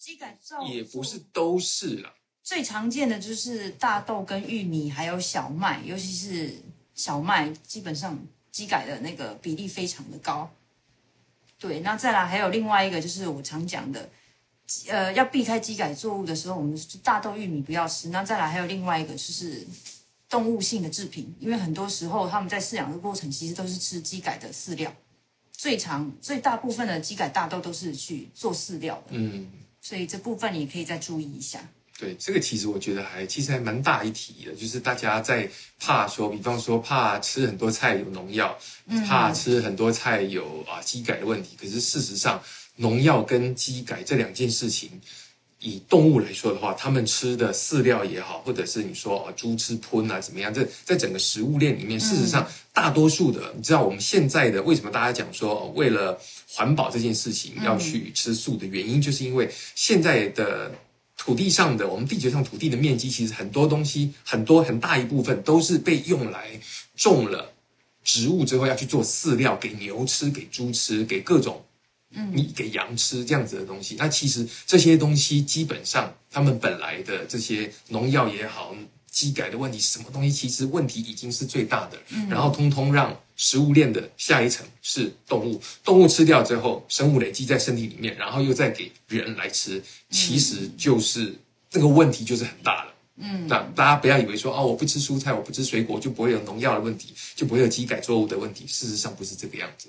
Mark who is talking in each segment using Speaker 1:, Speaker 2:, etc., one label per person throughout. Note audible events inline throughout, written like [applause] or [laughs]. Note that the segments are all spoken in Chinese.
Speaker 1: 基改造
Speaker 2: 也不是都是啦。
Speaker 1: 最常见的就是大豆跟玉米，还有小麦，尤其是小麦，基本上基改的那个比例非常的高。对，那再来还有另外一个，就是我常讲的，呃，要避开基改作物的时候，我们大豆、玉米不要吃。那再来还有另外一个，就是动物性的制品，因为很多时候他们在饲养的过程，其实都是吃基改的饲料。最常、最大部分的基改大豆都是去做饲料的，
Speaker 2: 嗯，
Speaker 1: 所以这部分你也可以再注意一下。
Speaker 2: 对，这个其实我觉得还其实还蛮大一题的，就是大家在怕说，比方说怕吃很多菜有农药，怕吃很多菜有啊鸡改的问题。可是事实上，农药跟鸡改这两件事情，以动物来说的话，它们吃的饲料也好，或者是你说啊猪吃喷啊怎么样，这在整个食物链里面，事实上大多数的，你知道我们现在的为什么大家讲说为了环保这件事情要去吃素的原因，就是因为现在的。土地上的，我们地球上土地的面积，其实很多东西，很多很大一部分都是被用来种了植物之后，要去做饲料，给牛吃，给猪吃，给各种，嗯，你给羊吃这样子的东西。那其实这些东西基本上，他们本来的这些农药也好。机改的问题，什么东西其实问题已经是最大的，嗯，然后通通让食物链的下一层是动物，动物吃掉之后，生物累积在身体里面，然后又再给人来吃，其实就是这个问题就是很大了。嗯，那大家不要以为说哦，我不吃蔬菜，我不吃水果就不会有农药的问题，就不会有机改作物的问题，事实上不是这个样子。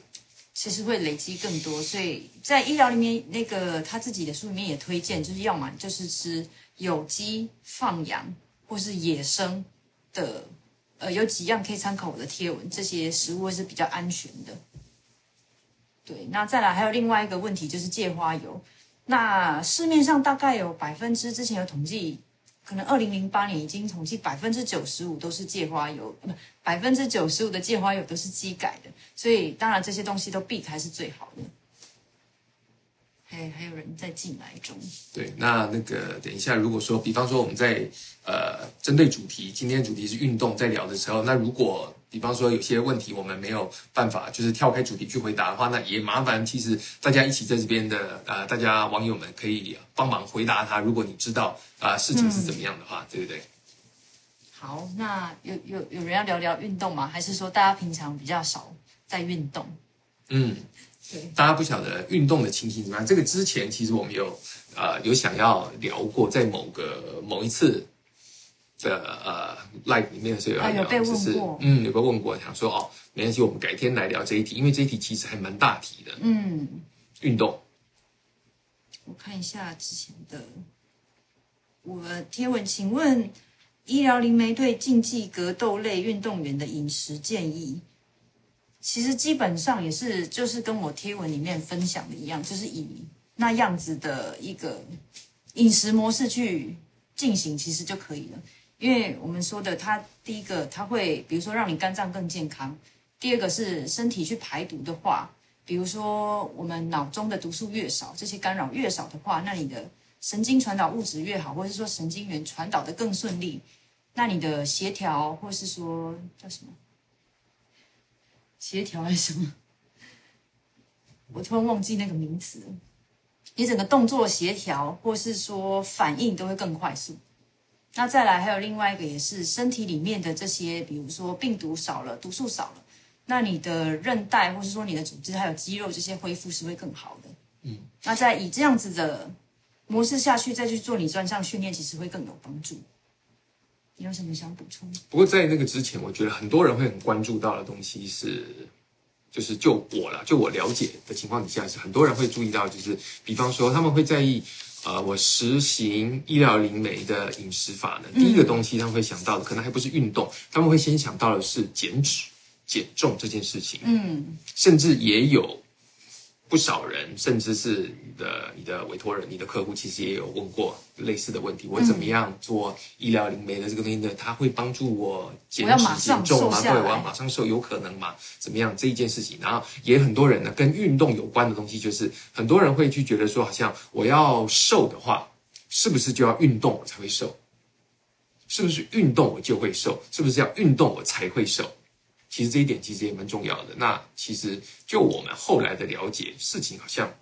Speaker 1: 其实会累积更多，所以在医疗里面，那个他自己的书里面也推荐，就是要么就是吃有机放养。或是野生的，呃，有几样可以参考我的贴文，这些食物是比较安全的。对，那再来还有另外一个问题就是芥花油，那市面上大概有百分之之前有统计，可能二零零八年已经统计百分之九十五都是芥花油，不，百分之九十五的芥花油都是机改的，所以当然这些东西都避开是最好的。还还有人在进来中。
Speaker 2: 对，那那个等一下，如果说，比方说我们在呃针对主题，今天主题是运动，在聊的时候，那如果比方说有些问题我们没有办法就是跳开主题去回答的话，那也麻烦，其实大家一起在这边的呃大家网友们可以帮忙回答他。如果你知道啊、呃、事情是怎么样的话，嗯、对不对？
Speaker 1: 好，那有有有人要聊聊运动吗？还是说大家平常比较少在运动？
Speaker 2: 嗯。大家不晓得运动的情形怎么样？这个之前其实我们有呃有想要聊过，在某个某一次的呃 live 里面的时候有聊，
Speaker 1: 有被问过，
Speaker 2: 嗯，有被问过，想说哦，没关系，我们改天来聊这一题，因为这一题其实还蛮大题的。
Speaker 1: 嗯，
Speaker 2: 运动，
Speaker 1: 我看一下之前的我贴文，请问医疗灵媒对竞技格斗类运动员的饮食建议？其实基本上也是，就是跟我贴文里面分享的一样，就是以那样子的一个饮食模式去进行，其实就可以了。因为我们说的，它第一个它会，比如说让你肝脏更健康；第二个是身体去排毒的话，比如说我们脑中的毒素越少，这些干扰越少的话，那你的神经传导物质越好，或是说神经元传导的更顺利，那你的协调，或是说叫什么？协调还是什么？[laughs] 我突然忘记那个名词。你整个动作协调，或是说反应都会更快速。那再来还有另外一个，也是身体里面的这些，比如说病毒少了，毒素少了，那你的韧带或是说你的组织还有肌肉这些恢复是会更好的。嗯，那再以这样子的模式下去，再去做你专项训练，其实会更有帮助。你有什么想补充？
Speaker 2: 不过在那个之前，我觉得很多人会很关注到的东西是，就是就我了，就我了解的情况底下，是很多人会注意到，就是比方说他们会在意，呃，我实行医疗灵媒的饮食法呢，第一个东西他们会想到的，可能还不是运动，他们会先想到的是减脂、减重这件事情。嗯，甚至也有。不少人，甚至是你的你的委托人、你的客户，其实也有问过类似的问题。我怎么样做医疗灵媒的这个东西呢？它会帮助我减脂减重吗？对，我要马上瘦，有可能吗？怎么样这一件事情？然后也很多人呢，跟运动有关的东西，就是很多人会去觉得说，好像我要瘦的话，是不是就要运动我才会瘦？是不是运动我就会瘦？是不是要运动我才会瘦？其实这一点其实也蛮重要的。那其实就我们后来的了解，事情好像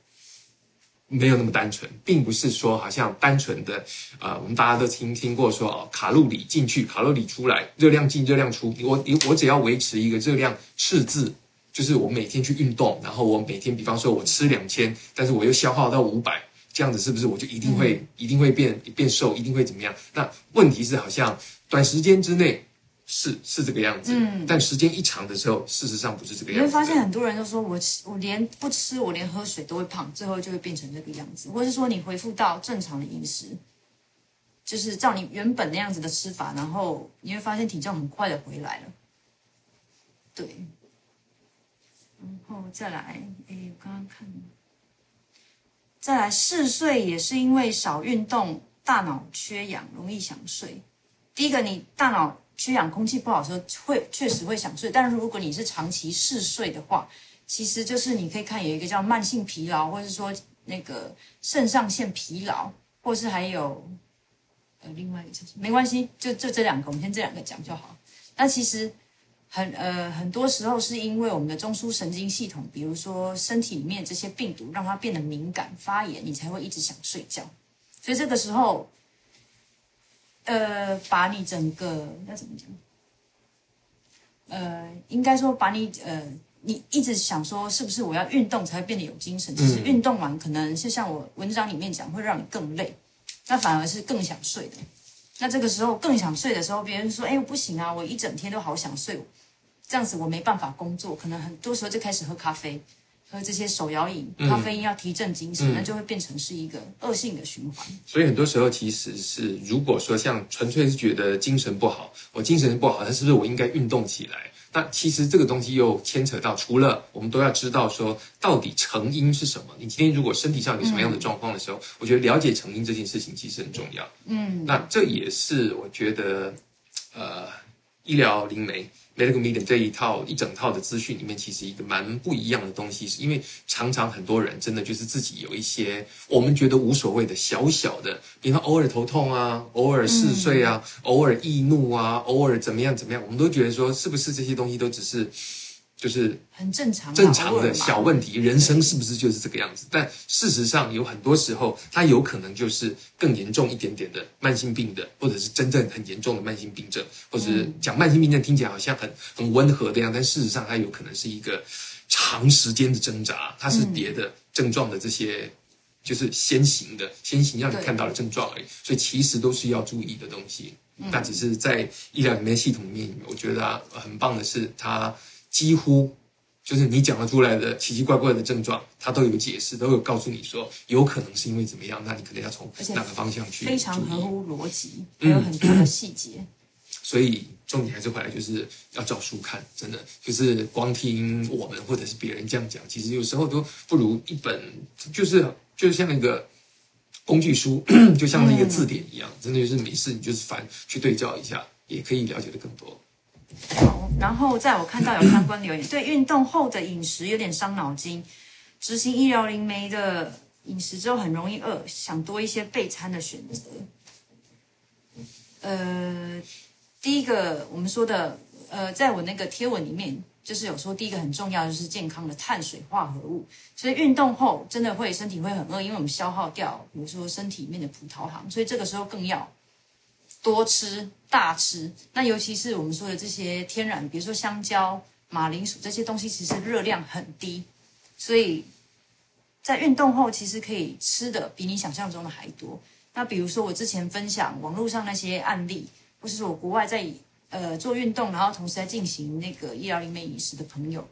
Speaker 2: 没有那么单纯，并不是说好像单纯的，呃，我们大家都听听过说哦，卡路里进去，卡路里出来，热量进，热量出。我我只要维持一个热量赤字，就是我每天去运动，然后我每天，比方说我吃两千，但是我又消耗到五百，这样子是不是我就一定会、嗯、一定会变变瘦，一定会怎么样？那问题是好像短时间之内。是是这个样子，嗯，但时间一长的时候，事实上不是这个样子。
Speaker 1: 你会发现很多人都说我吃，我连不吃，我连喝水都会胖，最后就会变成这个样子。或是说你恢复到正常的饮食，就是照你原本那样子的吃法，然后你会发现体重很快的回来了。对，然后再来，哎，我刚刚看，再来嗜睡也是因为少运动，大脑缺氧，容易想睡。第一个，你大脑。缺氧，空气不好的时候会确实会想睡，但是如果你是长期嗜睡的话，其实就是你可以看有一个叫慢性疲劳，或者是说那个肾上腺疲劳，或是还有呃另外一个叫什么，没关系，就就这两个，我们先这两个讲就好。那其实很呃很多时候是因为我们的中枢神经系统，比如说身体里面这些病毒让它变得敏感发炎，你才会一直想睡觉。所以这个时候。呃，把你整个要怎么讲？呃，应该说把你呃，你一直想说是不是我要运动才会变得有精神？其实运动完可能是像我文章里面讲，会让你更累，那反而是更想睡的。那这个时候更想睡的时候，别人说：“哎，我不行啊，我一整天都好想睡，这样子我没办法工作。”可能很多时候就开始喝咖啡。喝这些手摇饮，咖啡因要提振精神，嗯，那就会变成是一个恶性的循环。
Speaker 2: 所以很多时候其实是，如果说像纯粹是觉得精神不好，我精神不好，那是不是我应该运动起来？那其实这个东西又牵扯到，除了我们都要知道说到底成因是什么。你今天如果身体上有什么样的状况的时候，嗯，我觉得了解成因这件事情其实很重要。嗯，那这也是我觉得，呃，医疗灵媒。Medical Medium 这一套一整套的资讯里面，其实一个蛮不一样的东西，是因为常常很多人真的就是自己有一些我们觉得无所谓的小小的，比方偶尔头痛啊，偶尔嗜睡啊，嗯、偶尔易怒啊，偶尔怎么样怎么样，我们都觉得说是不是这些东西都只是。就是
Speaker 1: 很正常，
Speaker 2: 正常的小问题，人生是不是就是这个样子？但事实上，有很多时候，它有可能就是更严重一点点的慢性病的，或者是真正很严重的慢性病症，或者是讲慢性病症听起来好像很很温和的样，但事实上，它有可能是一个长时间的挣扎，它是别的症状的这些，就是先行的，先行让你看到的症状而已。所以其实都是要注意的东西。那只是在医疗里面系统里面，我觉得啊，很棒的是它。几乎就是你讲得出来的奇奇怪怪的症状，他都有解释，都有告诉你说有可能是因为怎么样，那你可能要从哪个方向去？
Speaker 1: 非常合乎逻辑，还有很多的细节。嗯、
Speaker 2: 所以重点还是回来，就是要找书看，真的就是光听我们或者是别人这样讲，其实有时候都不如一本，就是就像一个工具书，[clears throat] 就像是一个字典一样，嗯、真的就是没事你就是翻去对照一下，也可以了解的更多。
Speaker 1: 好，然后在我看到有相关留言，对运动后的饮食有点伤脑筋。执行医疗灵媒的饮食之后，很容易饿，想多一些备餐的选择。呃，第一个我们说的，呃，在我那个贴文里面，就是有说第一个很重要就是健康的碳水化合物。所以运动后真的会身体会很饿，因为我们消耗掉，比如说身体里面的葡萄糖，所以这个时候更要。多吃大吃，那尤其是我们说的这些天然，比如说香蕉、马铃薯这些东西，其实热量很低，所以在运动后其实可以吃的比你想象中的还多。那比如说我之前分享网络上那些案例，或是说我国外在呃做运动，然后同时在进行那个医疗里面饮食的朋友，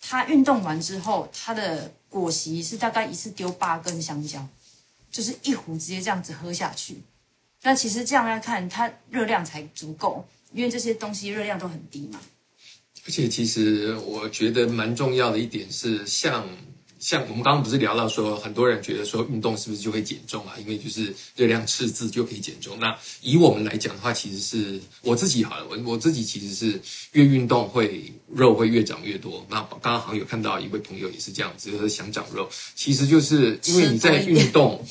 Speaker 1: 他运动完之后，他的果昔是大概一次丢八根香蕉，就是一壶直接这样子喝下去。那其实这样来看，它热量才足够，因为这些东西热量都很低嘛。
Speaker 2: 而且，其实我觉得蛮重要的一点是，像。像我们刚刚不是聊到说，很多人觉得说运动是不是就会减重啊？因为就是热量赤字就可以减重。那以我们来讲的话，其实是我自己好了，我我自己其实是越运动会肉会越长越多。那刚刚好像有看到一位朋友也是这样子，就是想长肉，其实就是因为你在运动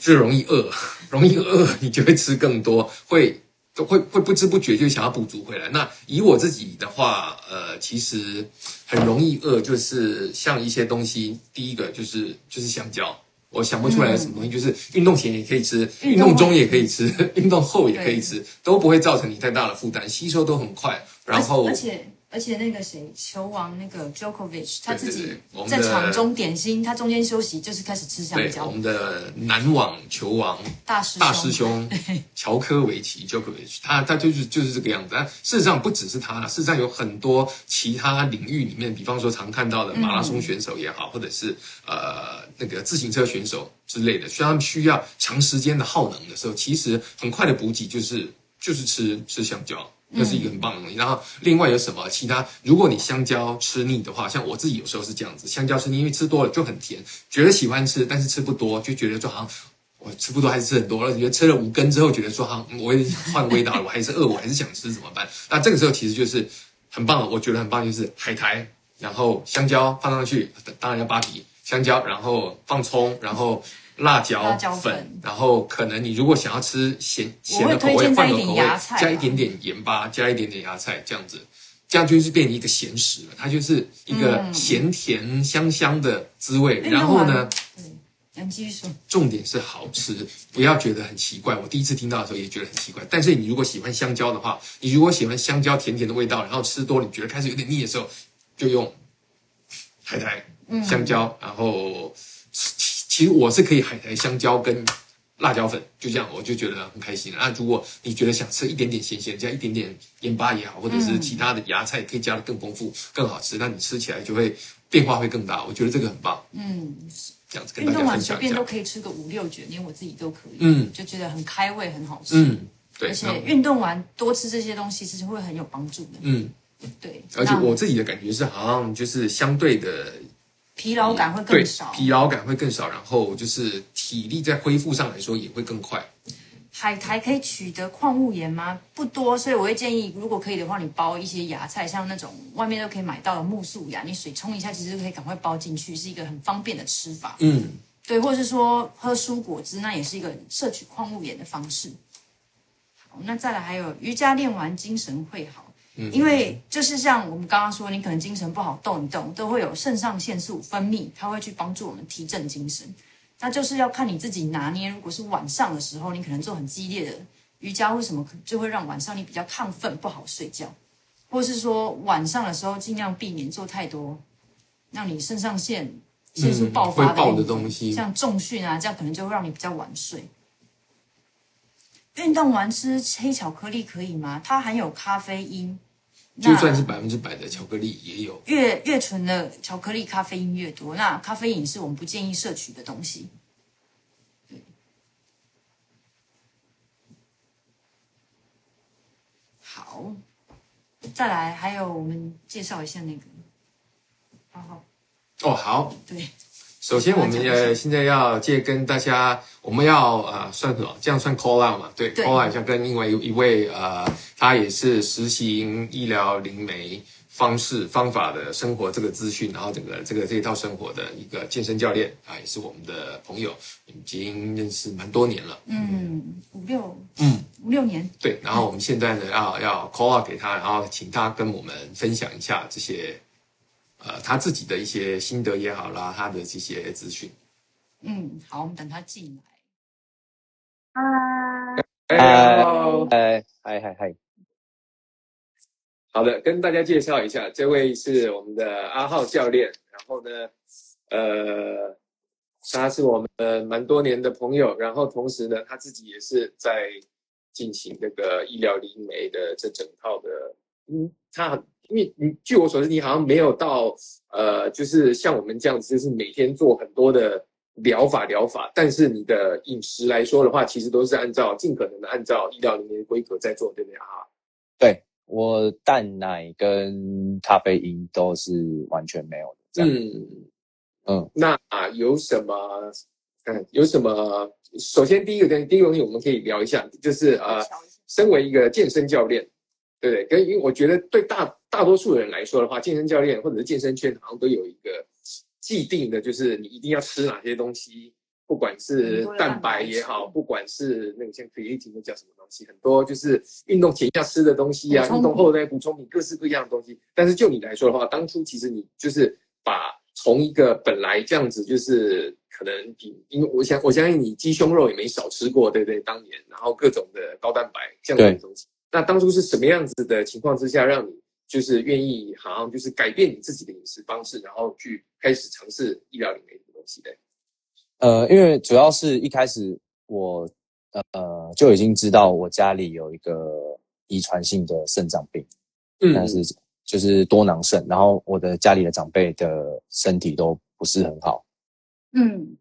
Speaker 2: 就容易饿，容易饿你就会吃更多，会。都会会不知不觉就想要补足回来。那以我自己的话，呃，其实很容易饿，就是像一些东西，第一个就是就是香蕉，我想不出来什么东西，嗯、就是运动前也可以吃，运
Speaker 1: 动
Speaker 2: 动中也可以吃，运动后也可以吃，都不会造成你太大的负担，吸收都很快。然后，
Speaker 1: 而且。而且那个谁，球王那个 Djokovic，他自己在场中点心，他中间休息就是开始吃香蕉。
Speaker 2: 我们的男网球王
Speaker 1: 大师
Speaker 2: 大师兄 [laughs] 乔科维奇 Djokovic，他他就是就是这个样子。但事实上不只是他，事实上有很多其他领域里面，比方说常看到的马拉松选手也好，嗯、或者是呃那个自行车选手之类的，需要他们需要长时间的耗能的时候，其实很快的补给就是就是吃吃香蕉。这是一个很棒的东西。然后另外有什么其他？如果你香蕉吃腻的话，像我自己有时候是这样子，香蕉吃腻，因为吃多了就很甜，觉得喜欢吃，但是吃不多就觉得说好像我吃不多还是吃很多了。觉得吃了五根之后，觉得说好我也换味道了，我还是饿，我还是想吃怎么办？那这个时候其实就是很棒，我觉得很棒，就是海苔，然后香蕉放上去，当然要扒皮，香蕉，然后放葱，然后。辣椒粉，然后可能你如果想要吃咸咸的口味，换个口味，加一点点盐巴，加一点点芽菜，这样子，这样就是变成一个咸食了。它就是一个咸甜香香的滋味。嗯、然后呢，
Speaker 1: 杨继续说，
Speaker 2: 重点是好吃，不要觉得很奇怪。我第一次听到的时候也觉得很奇怪。但是你如果喜欢香蕉的话，你如果喜欢香蕉甜甜的味道，然后吃多了你觉得开始有点腻的时候，就用海苔、香蕉，然后。其实我是可以海苔、香蕉跟辣椒粉，就这样，我就觉得很开心。那如果你觉得想吃一点点咸咸，加一点点盐巴也好，或者是其他的芽菜，可以加的更丰富、更好吃，那你吃起来就会变化会更大。我觉得这个很棒。嗯，这样子跟大家分享一下。
Speaker 1: 运动完随便都可以吃个五六卷，连我自己都可以。嗯，就觉得很开胃，很好吃。
Speaker 2: 嗯，对。
Speaker 1: 而且运动完多吃这些东西，其实会很有帮助的。嗯，对。
Speaker 2: 而且我自己的感觉是，好像就是相对的。
Speaker 1: 疲劳感会更少，
Speaker 2: 疲劳感会更少，然后就是体力在恢复上来说也会更快。
Speaker 1: 海苔可以取得矿物盐吗？不多，所以我会建议，如果可以的话，你包一些芽菜，像那种外面都可以买到的木素芽，你水冲一下，其实可以赶快包进去，是一个很方便的吃法。嗯，对，或者是说喝蔬果汁，那也是一个摄取矿物盐的方式。好，那再来还有瑜伽练完精神会好。因为就是像我们刚刚说，你可能精神不好，动一动都会有肾上腺素分泌，它会去帮助我们提振精神。那就是要看你自己拿捏。如果是晚上的时候，你可能做很激烈的瑜伽，为什么就会让晚上你比较亢奋，不好睡觉？或是说晚上的时候尽量避免做太多让你肾上腺腺素爆发的、
Speaker 2: 嗯、爆的东西，
Speaker 1: 像重训啊，这样可能就会让你比较晚睡。运动完吃黑巧克力可以吗？它含有咖啡因，
Speaker 2: 就算是百分之百的巧克力也有。
Speaker 1: 越越纯的巧克力，咖啡因越多。那咖啡因是我们不建议摄取的东西。对。好，再来还有我们介绍一下那个，好好。
Speaker 2: 哦，好。
Speaker 1: 对。
Speaker 2: 首先，我们呃现在要借跟大家，我们要啊、呃、算什么？这样算 call out 嘛？对，对，call out 一下，跟另外一位呃，他也是实行医疗灵媒方式方法的生活这个资讯，然后整个这个这一套生活的一个健身教练啊，也是我们的朋友，已经认识蛮多年了。
Speaker 1: 嗯，五六嗯五六年。
Speaker 2: 对，然后我们现在呢要要 call out 给他，然后请他跟我们分享一下这些。呃，他自己的一些心得也好啦，他的这些资讯。
Speaker 1: 嗯，好，我们等他进来。
Speaker 2: 嗨，
Speaker 3: 哎，嗨，嗨，嗨。
Speaker 2: 好的，跟大家介绍一下，这位是我们的阿浩教练。然后呢，呃，他是我们蛮多年的朋友。然后同时呢，他自己也是在进行这个医疗灵媒的这整套的。嗯，他很。因为你据我所知，你好像没有到呃，就是像我们这样子，就是每天做很多的疗法疗法。但是你的饮食来说的话，其实都是按照尽可能的按照医疗里面的规格在做，对不对啊？
Speaker 3: 对，我蛋奶跟咖啡因都是完全没有的。这样。嗯
Speaker 2: 嗯，那啊有什么？嗯，有什么？首先第一个东西，第一个东西我们可以聊一下，就是呃，身为一个健身教练。对对，跟因为我觉得对大大多数人来说的话，健身教练或者是健身圈好像都有一个既定的，就是你一定要吃哪些东西，不管是蛋白也好，不管是那个像 creatine 那叫什么东西，很多就是运动前要吃的东西啊，运动后再补充你各式各样的东西。但是就你来说的话，当初其实你就是把从一个本来这样子，就是可能比，因为我想我相信你鸡胸肉也没少吃过，对不对？当年，然后各种的高蛋白这样的东西。那当初是什么样子的情况之下，让你就是愿意好像就是改变你自己的饮食方式，然后去开始尝试医疗里面的东西的？
Speaker 3: 呃，因为主要是一开始我呃就已经知道我家里有一个遗传性的肾脏病，嗯，但是就是多囊肾，然后我的家里的长辈的身体都不是很好，嗯，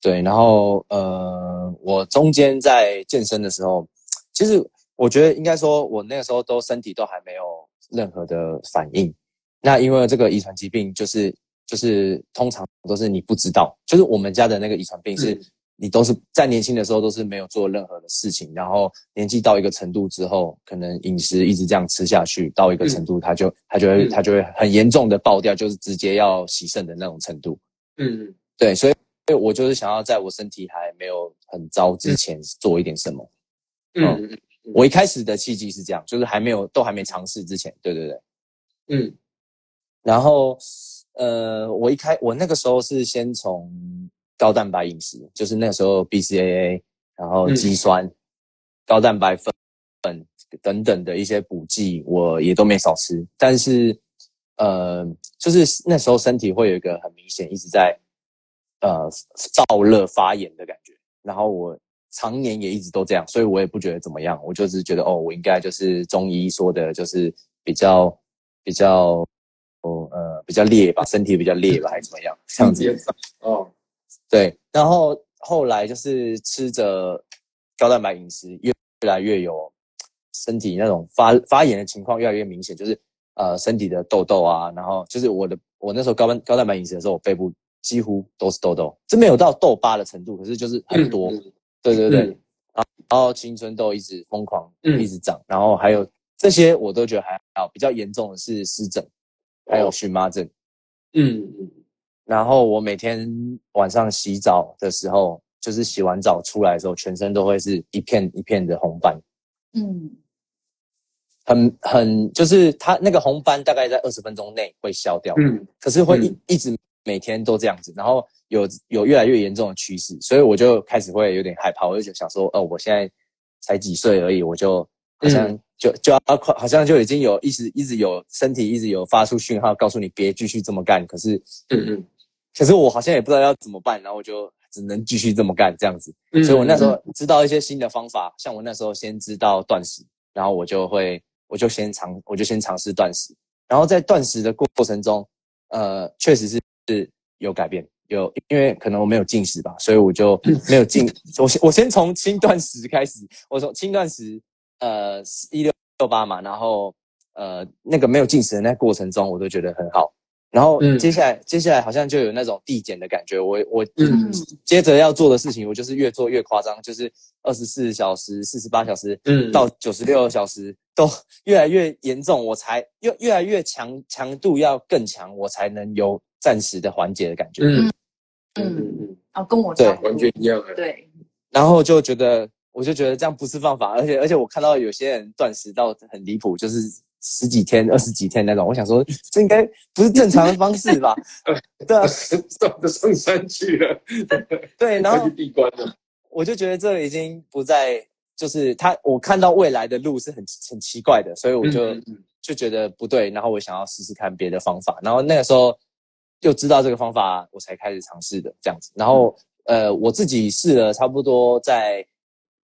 Speaker 3: 对，然后呃，我中间在健身的时候，其实我觉得应该说，我那个时候都身体都还没有任何的反应，那因为这个遗传疾病就是。就是通常都是你不知道，就是我们家的那个遗传病是，你都是在年轻的时候都是没有做任何的事情，然后年纪到一个程度之后，可能饮食一直这样吃下去，到一个程度，它就它就会它就会很严重的爆掉，就是直接要洗肾的那种程度。嗯，对，所以我就是想要在我身体还没有很糟之前做一点什么。嗯，我一开始的契机是这样，就是还没有都还没尝试之前，对对对，嗯，然后。呃，我一开我那个时候是先从高蛋白饮食，就是那个时候 BCAA，然后肌酸、嗯、高蛋白粉粉等等的一些补剂，我也都没少吃。但是，呃，就是那时候身体会有一个很明显一直在呃燥热发炎的感觉，然后我常年也一直都这样，所以我也不觉得怎么样，我就是觉得哦，我应该就是中医说的，就是比较比较。哦，呃，比较烈吧，身体比较烈吧，还是怎么样？这样子。哦，对。然后后来就是吃着高蛋白饮食，越越来越有身体那种发发炎的情况越来越明显，就是呃身体的痘痘啊，然后就是我的我那时候高蛋高蛋白饮食的时候，我背部几乎都是痘痘，这没有到痘疤的程度，可是就是很多。嗯、对对对。嗯、然后青春痘一直疯狂一直长，嗯、然后还有这些我都觉得还好，比较严重的是湿疹。还有荨麻疹，嗯嗯，然后我每天晚上洗澡的时候，就是洗完澡出来的时候，全身都会是一片一片的红斑，嗯，很很就是它那个红斑大概在二十分钟内会消掉，嗯，可是会一一直每天都这样子，然后有有越来越严重的趋势，所以我就开始会有点害怕，我就想说，哦，我现在才几岁而已，我就好像。嗯就就要快，好像就已经有一直一直有身体一直有发出讯号，告诉你别继续这么干。可是，嗯嗯，可是我好像也不知道要怎么办，然后我就只能继续这么干这样子。嗯，所以我那时候知道一些新的方法，像我那时候先知道断食，然后我就会我就先尝我就先尝试断食，然后在断食的过过程中，呃，确实是是有改变，有因为可能我没有进食吧，所以我就没有进。我先我先从轻断食开始，我从轻断食。呃，一六六八嘛，然后呃，那个没有进食的那过程中，我都觉得很好。然后接下来，嗯、接下来好像就有那种递减的感觉。我我嗯，接着要做的事情，我就是越做越夸张，就是二十四小时、四十八小时，嗯，到九十六小时都越来越严重，我才越越来越强，强度要更强，我才能有暂时的缓解的感觉。嗯
Speaker 1: 嗯嗯，哦，跟我对
Speaker 2: 完全一样。
Speaker 1: 对，
Speaker 3: 然后就觉得。我就觉得这样不是方法，而且而且我看到有些人断食到很离谱，就是十几天、二十几天那种。我想说，这应该不是正常的方式吧？[laughs] [laughs] 对啊，上
Speaker 2: 的上山去了。[laughs]
Speaker 3: 对，然后闭关了。我就觉得这已经不再就是他，我看到未来的路是很很奇怪的，所以我就就觉得不对。然后我想要试试看别的方法。然后那个时候就知道这个方法，我才开始尝试的这样子。然后呃，我自己试了差不多在。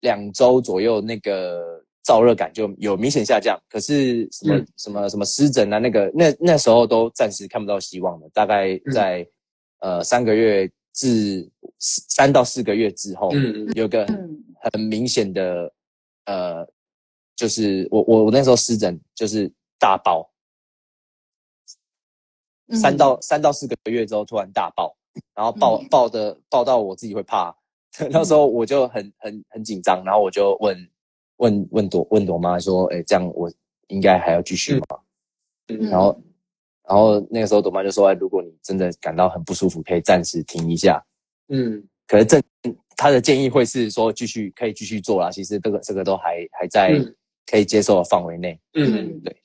Speaker 3: 两周左右，那个燥热感就有明显下降。可是什么、嗯、什么什么湿疹啊，那个那那时候都暂时看不到希望了。大概在、嗯、呃三个月至三到四个月之后，嗯、有个很明显的呃，就是我我我那时候湿疹就是大爆，三到三到四个月之后突然大爆，然后爆爆的爆到我自己会怕。[laughs] 那时候我就很很很紧张，然后我就问问问朵问朵妈说：“哎，这样我应该还要继续吗？”嗯、然后然后那个时候朵妈就说：“哎，如果你真的感到很不舒服，可以暂时停一下。”嗯，可是正他的建议会是说继续可以继续做啦。其实这个这个都还还在可以接受的范围内。嗯，对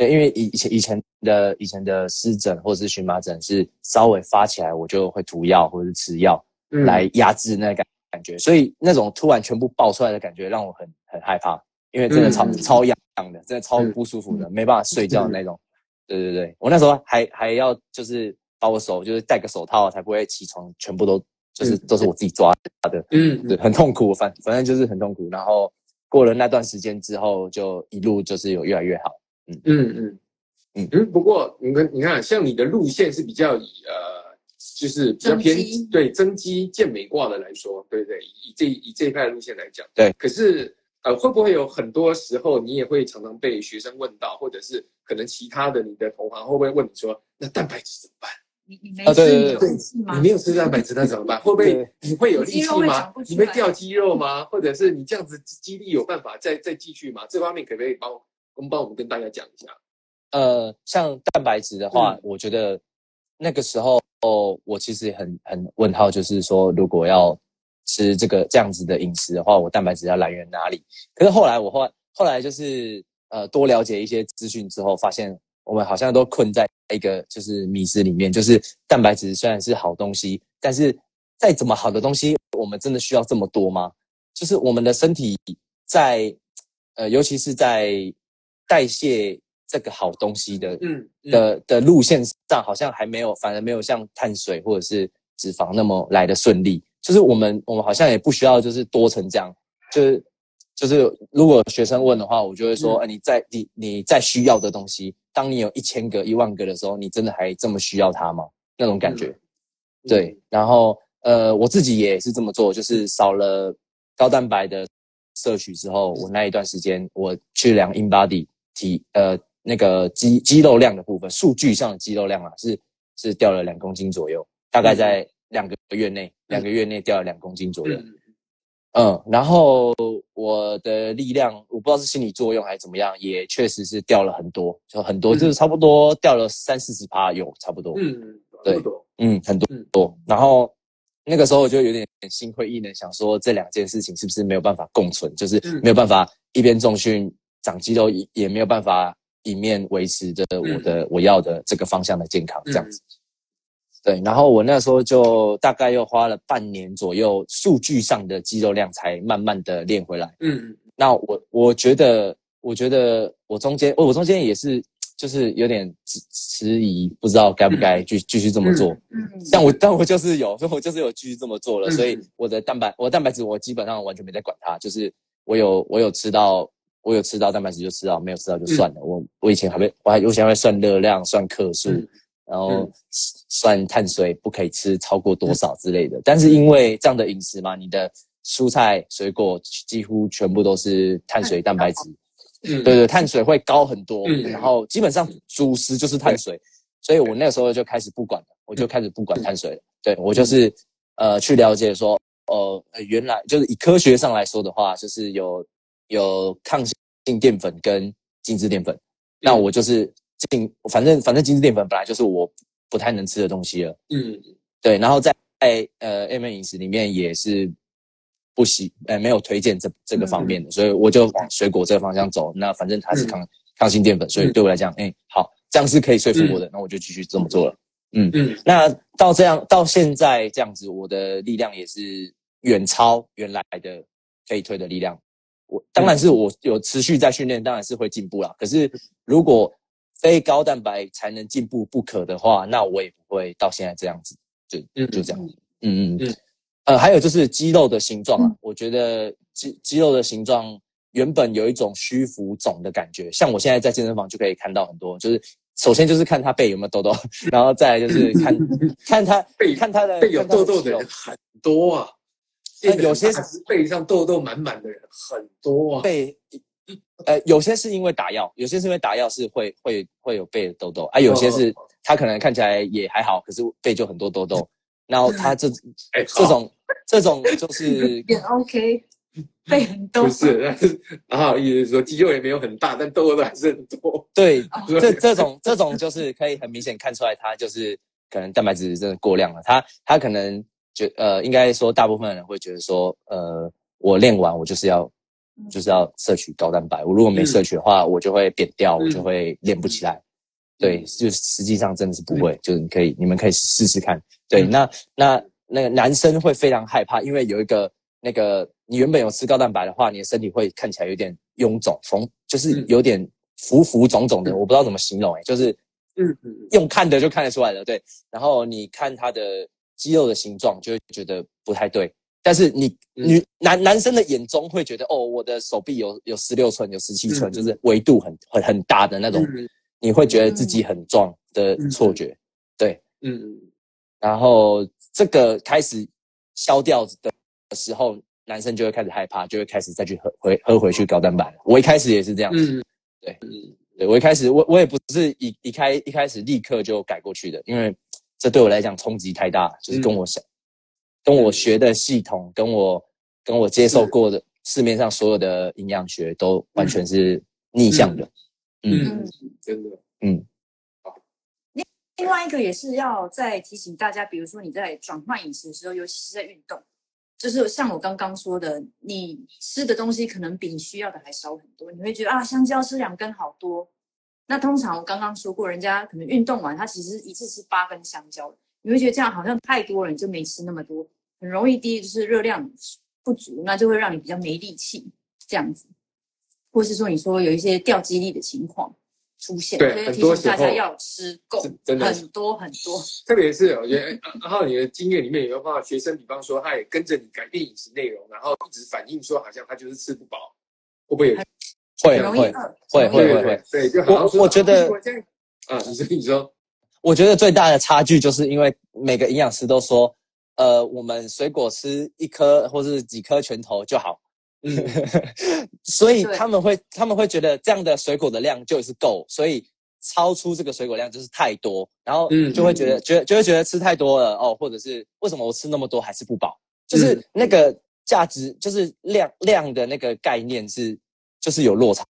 Speaker 3: 对，因为以以前以前的以前的湿疹或者是荨麻疹是稍微发起来，我就会涂药或者是吃药来压制那个感感觉，嗯、所以那种突然全部爆出来的感觉让我很很害怕，因为真的超、嗯、超痒痒的，真的超不舒服的，嗯、没办法睡觉的那种。嗯、对对对，我那时候还还要就是把我手就是戴个手套才不会起床，全部都就是都是我自己抓的，嗯，对，很痛苦，反反正就是很痛苦。然后过了那段时间之后，就一路就是有越来越好。嗯嗯
Speaker 2: 嗯嗯嗯，不过你看，你看，像你的路线是比较以呃，就是比较偏
Speaker 1: 基
Speaker 2: 对增肌健美挂的来说，对不对？以这以这一派的路线来讲，
Speaker 3: 对。
Speaker 2: 可是呃，会不会有很多时候你也会常常被学生问到，或者是可能其他的你的同行会不会问你说，那蛋白质怎么办？
Speaker 1: 你你没吃你有力气吗？
Speaker 2: 你没有吃蛋白质那怎么办？[laughs] 会不会你会有力气吗？你会掉肌肉吗？或者是你这样子肌力有办法再再继续吗？这方面可不可以帮我？帮我们跟大家讲一下，
Speaker 3: 呃，像蛋白质的话，嗯、我觉得那个时候我其实很很问号，就是说如果要吃这个这样子的饮食的话，我蛋白质要来源哪里？可是后来我后来后来就是呃多了解一些资讯之后，发现我们好像都困在一个就是迷思里面，就是蛋白质虽然是好东西，但是再怎么好的东西，我们真的需要这么多吗？就是我们的身体在呃，尤其是在代谢这个好东西的，嗯，嗯的的路线上好像还没有，反而没有像碳水或者是脂肪那么来的顺利。就是我们我们好像也不需要就是多成这样，就是就是如果学生问的话，我就会说，呃、嗯，你在你你在需要的东西，当你有一千个一万个的时候，你真的还这么需要它吗？那种感觉，嗯、对。然后呃，我自己也是这么做，就是少了高蛋白的摄取之后，我那一段时间我去量 InBody。体呃那个肌肌肉量的部分，数据上的肌肉量啊，是是掉了两公斤左右，大概在两个月内，两个月内掉了两公斤左右。嗯，然后我的力量，我不知道是心理作用还是怎么样，也确实是掉了很多，就很多，就是差不多掉了三四十趴有差不多。嗯，对，嗯，很多多。然后那个时候我就有点心灰意冷，想说这两件事情是不是没有办法共存，就是没有办法一边重训。长肌肉也也没有办法一面维持着我的、嗯、我要的这个方向的健康这样子，嗯、对。然后我那时候就大概又花了半年左右，数据上的肌肉量才慢慢的练回来。嗯，那我我觉得我觉得我中间我我中间也是就是有点迟疑，不知道该不该继继续这么做。嗯，但我但我就是有，所 [laughs] 以我就是有继续这么做了。嗯、所以我的蛋白我蛋白质我基本上完全没在管它，就是我有我有吃到。我有吃到蛋白质就吃到，没有吃到就算了。嗯、我我以前还会，我还我以前会算热量、算克数，嗯、然后算碳水不可以吃超过多少之类的。嗯、但是因为这样的饮食嘛，你的蔬菜水果几乎全部都是碳水、蛋白质，嗯，对对，碳水会高很多。嗯、然后基本上主食就是碳水，嗯、所以我那个时候就开始不管了，我就开始不管碳水了。嗯、对我就是呃去了解说，哦、呃，原来就是以科学上来说的话，就是有。有抗性淀粉跟精致淀粉，那我就是进，反正反正精致淀粉本来就是我不太能吃的东西了。嗯，对，然后在呃 M M 饮食里面也是不喜，呃没有推荐这这个方面的，所以我就往水果这个方向走。那反正它是抗抗性淀粉，所以对我来讲，哎，好，这样是可以说服我的，那我就继续这么做了。嗯嗯，那到这样到现在这样子，我的力量也是远超原来的可以推的力量。我当然是我有持续在训练，当然是会进步啦。可是如果非高蛋白才能进步不可的话，那我也不会到现在这样子，就就这样子。嗯嗯嗯。呃，还有就是肌肉的形状啊，我觉得肌肌肉的形状原本有一种虚浮肿的感觉，像我现在在健身房就可以看到很多，就是首先就是看他背有没有痘痘，[laughs] 然后再来就是看 [laughs] 看他背看他的
Speaker 2: 背有痘痘的人很多啊。有些是背上痘痘满满的人很多啊。背，
Speaker 3: 呃，有些是因为打药，有些是因为打药是会会会有背的痘痘啊。有些是他可能看起来也还好，可是背就很多痘痘。[laughs] 然后他这 [laughs] 这种这种就 [laughs] 是
Speaker 1: 也 OK，背很多。
Speaker 2: 不是，但是然后意思是说肌肉也没有很大，但痘痘还是很多。
Speaker 3: 对，这这种这种就是可以很明显看出来，他就是可能蛋白质真的过量了。他他可能。觉呃，应该说大部分人会觉得说，呃，我练完我就是要就是要摄取高蛋白。我如果没摄取的话，我就会扁掉，我就会练不起来。对，就实际上真的是不会，就是你可以，你们可以试试看。对，那那那个男生会非常害怕，因为有一个那个你原本有吃高蛋白的话，你的身体会看起来有点臃肿，从就是有点浮浮肿肿的，我不知道怎么形容，诶就是嗯嗯，用看的就看得出来了。对，然后你看他的肌肉的形状，就会觉得不太对。但是你女男男生的眼中会觉得，哦，我的手臂有有十六寸，有十七寸，就是维度很很很大的那种。你会觉得自己很壮的错觉，嗯、对，嗯，然后这个开始消掉的时候，男生就会开始害怕，就会开始再去喝回喝回去高蛋白。我一开始也是这样子，嗯、对，对我一开始我我也不是一一开一开始立刻就改过去的，因为这对我来讲冲击太大，就是跟我想、嗯、跟我学的系统，跟我跟我接受过的市面上所有的营养学都完全是逆向的。嗯
Speaker 2: 嗯，真的，嗯，好。
Speaker 1: 另另外一个也是要再提醒大家，比如说你在转换饮食的时候，尤其是在运动，就是像我刚刚说的，你吃的东西可能比你需要的还少很多。你会觉得啊，香蕉吃两根好多。那通常我刚刚说过，人家可能运动完，他其实一次吃八根香蕉，你会觉得这样好像太多了，你就没吃那么多，很容易第一就是热量不足，那就会让你比较没力气这样子。或是说，你说有一些掉肌力的情况出现，
Speaker 2: 对，
Speaker 1: 所以提醒大家要吃够，
Speaker 2: 真的
Speaker 1: 很多很多。
Speaker 2: 特别是我觉得，然后你的经验里面有没有学生，比方说他也跟着你改变饮食内容，然后一直反映说好像他就是吃不饱，会不会有？
Speaker 3: 会会会会会会。
Speaker 2: 对，就好
Speaker 3: 我我觉得
Speaker 2: 啊，你说你说，
Speaker 3: 我觉得最大的差距就是因为每个营养师都说，呃，我们水果吃一颗或是几颗拳头就好。嗯，[laughs] 所以他们会他们会觉得这样的水果的量就是够，所以超出这个水果量就是太多，然后就会觉得觉得就会觉得吃太多了哦，或者是为什么我吃那么多还是不饱？就是那个价值就是量量的那个概念是就是有落差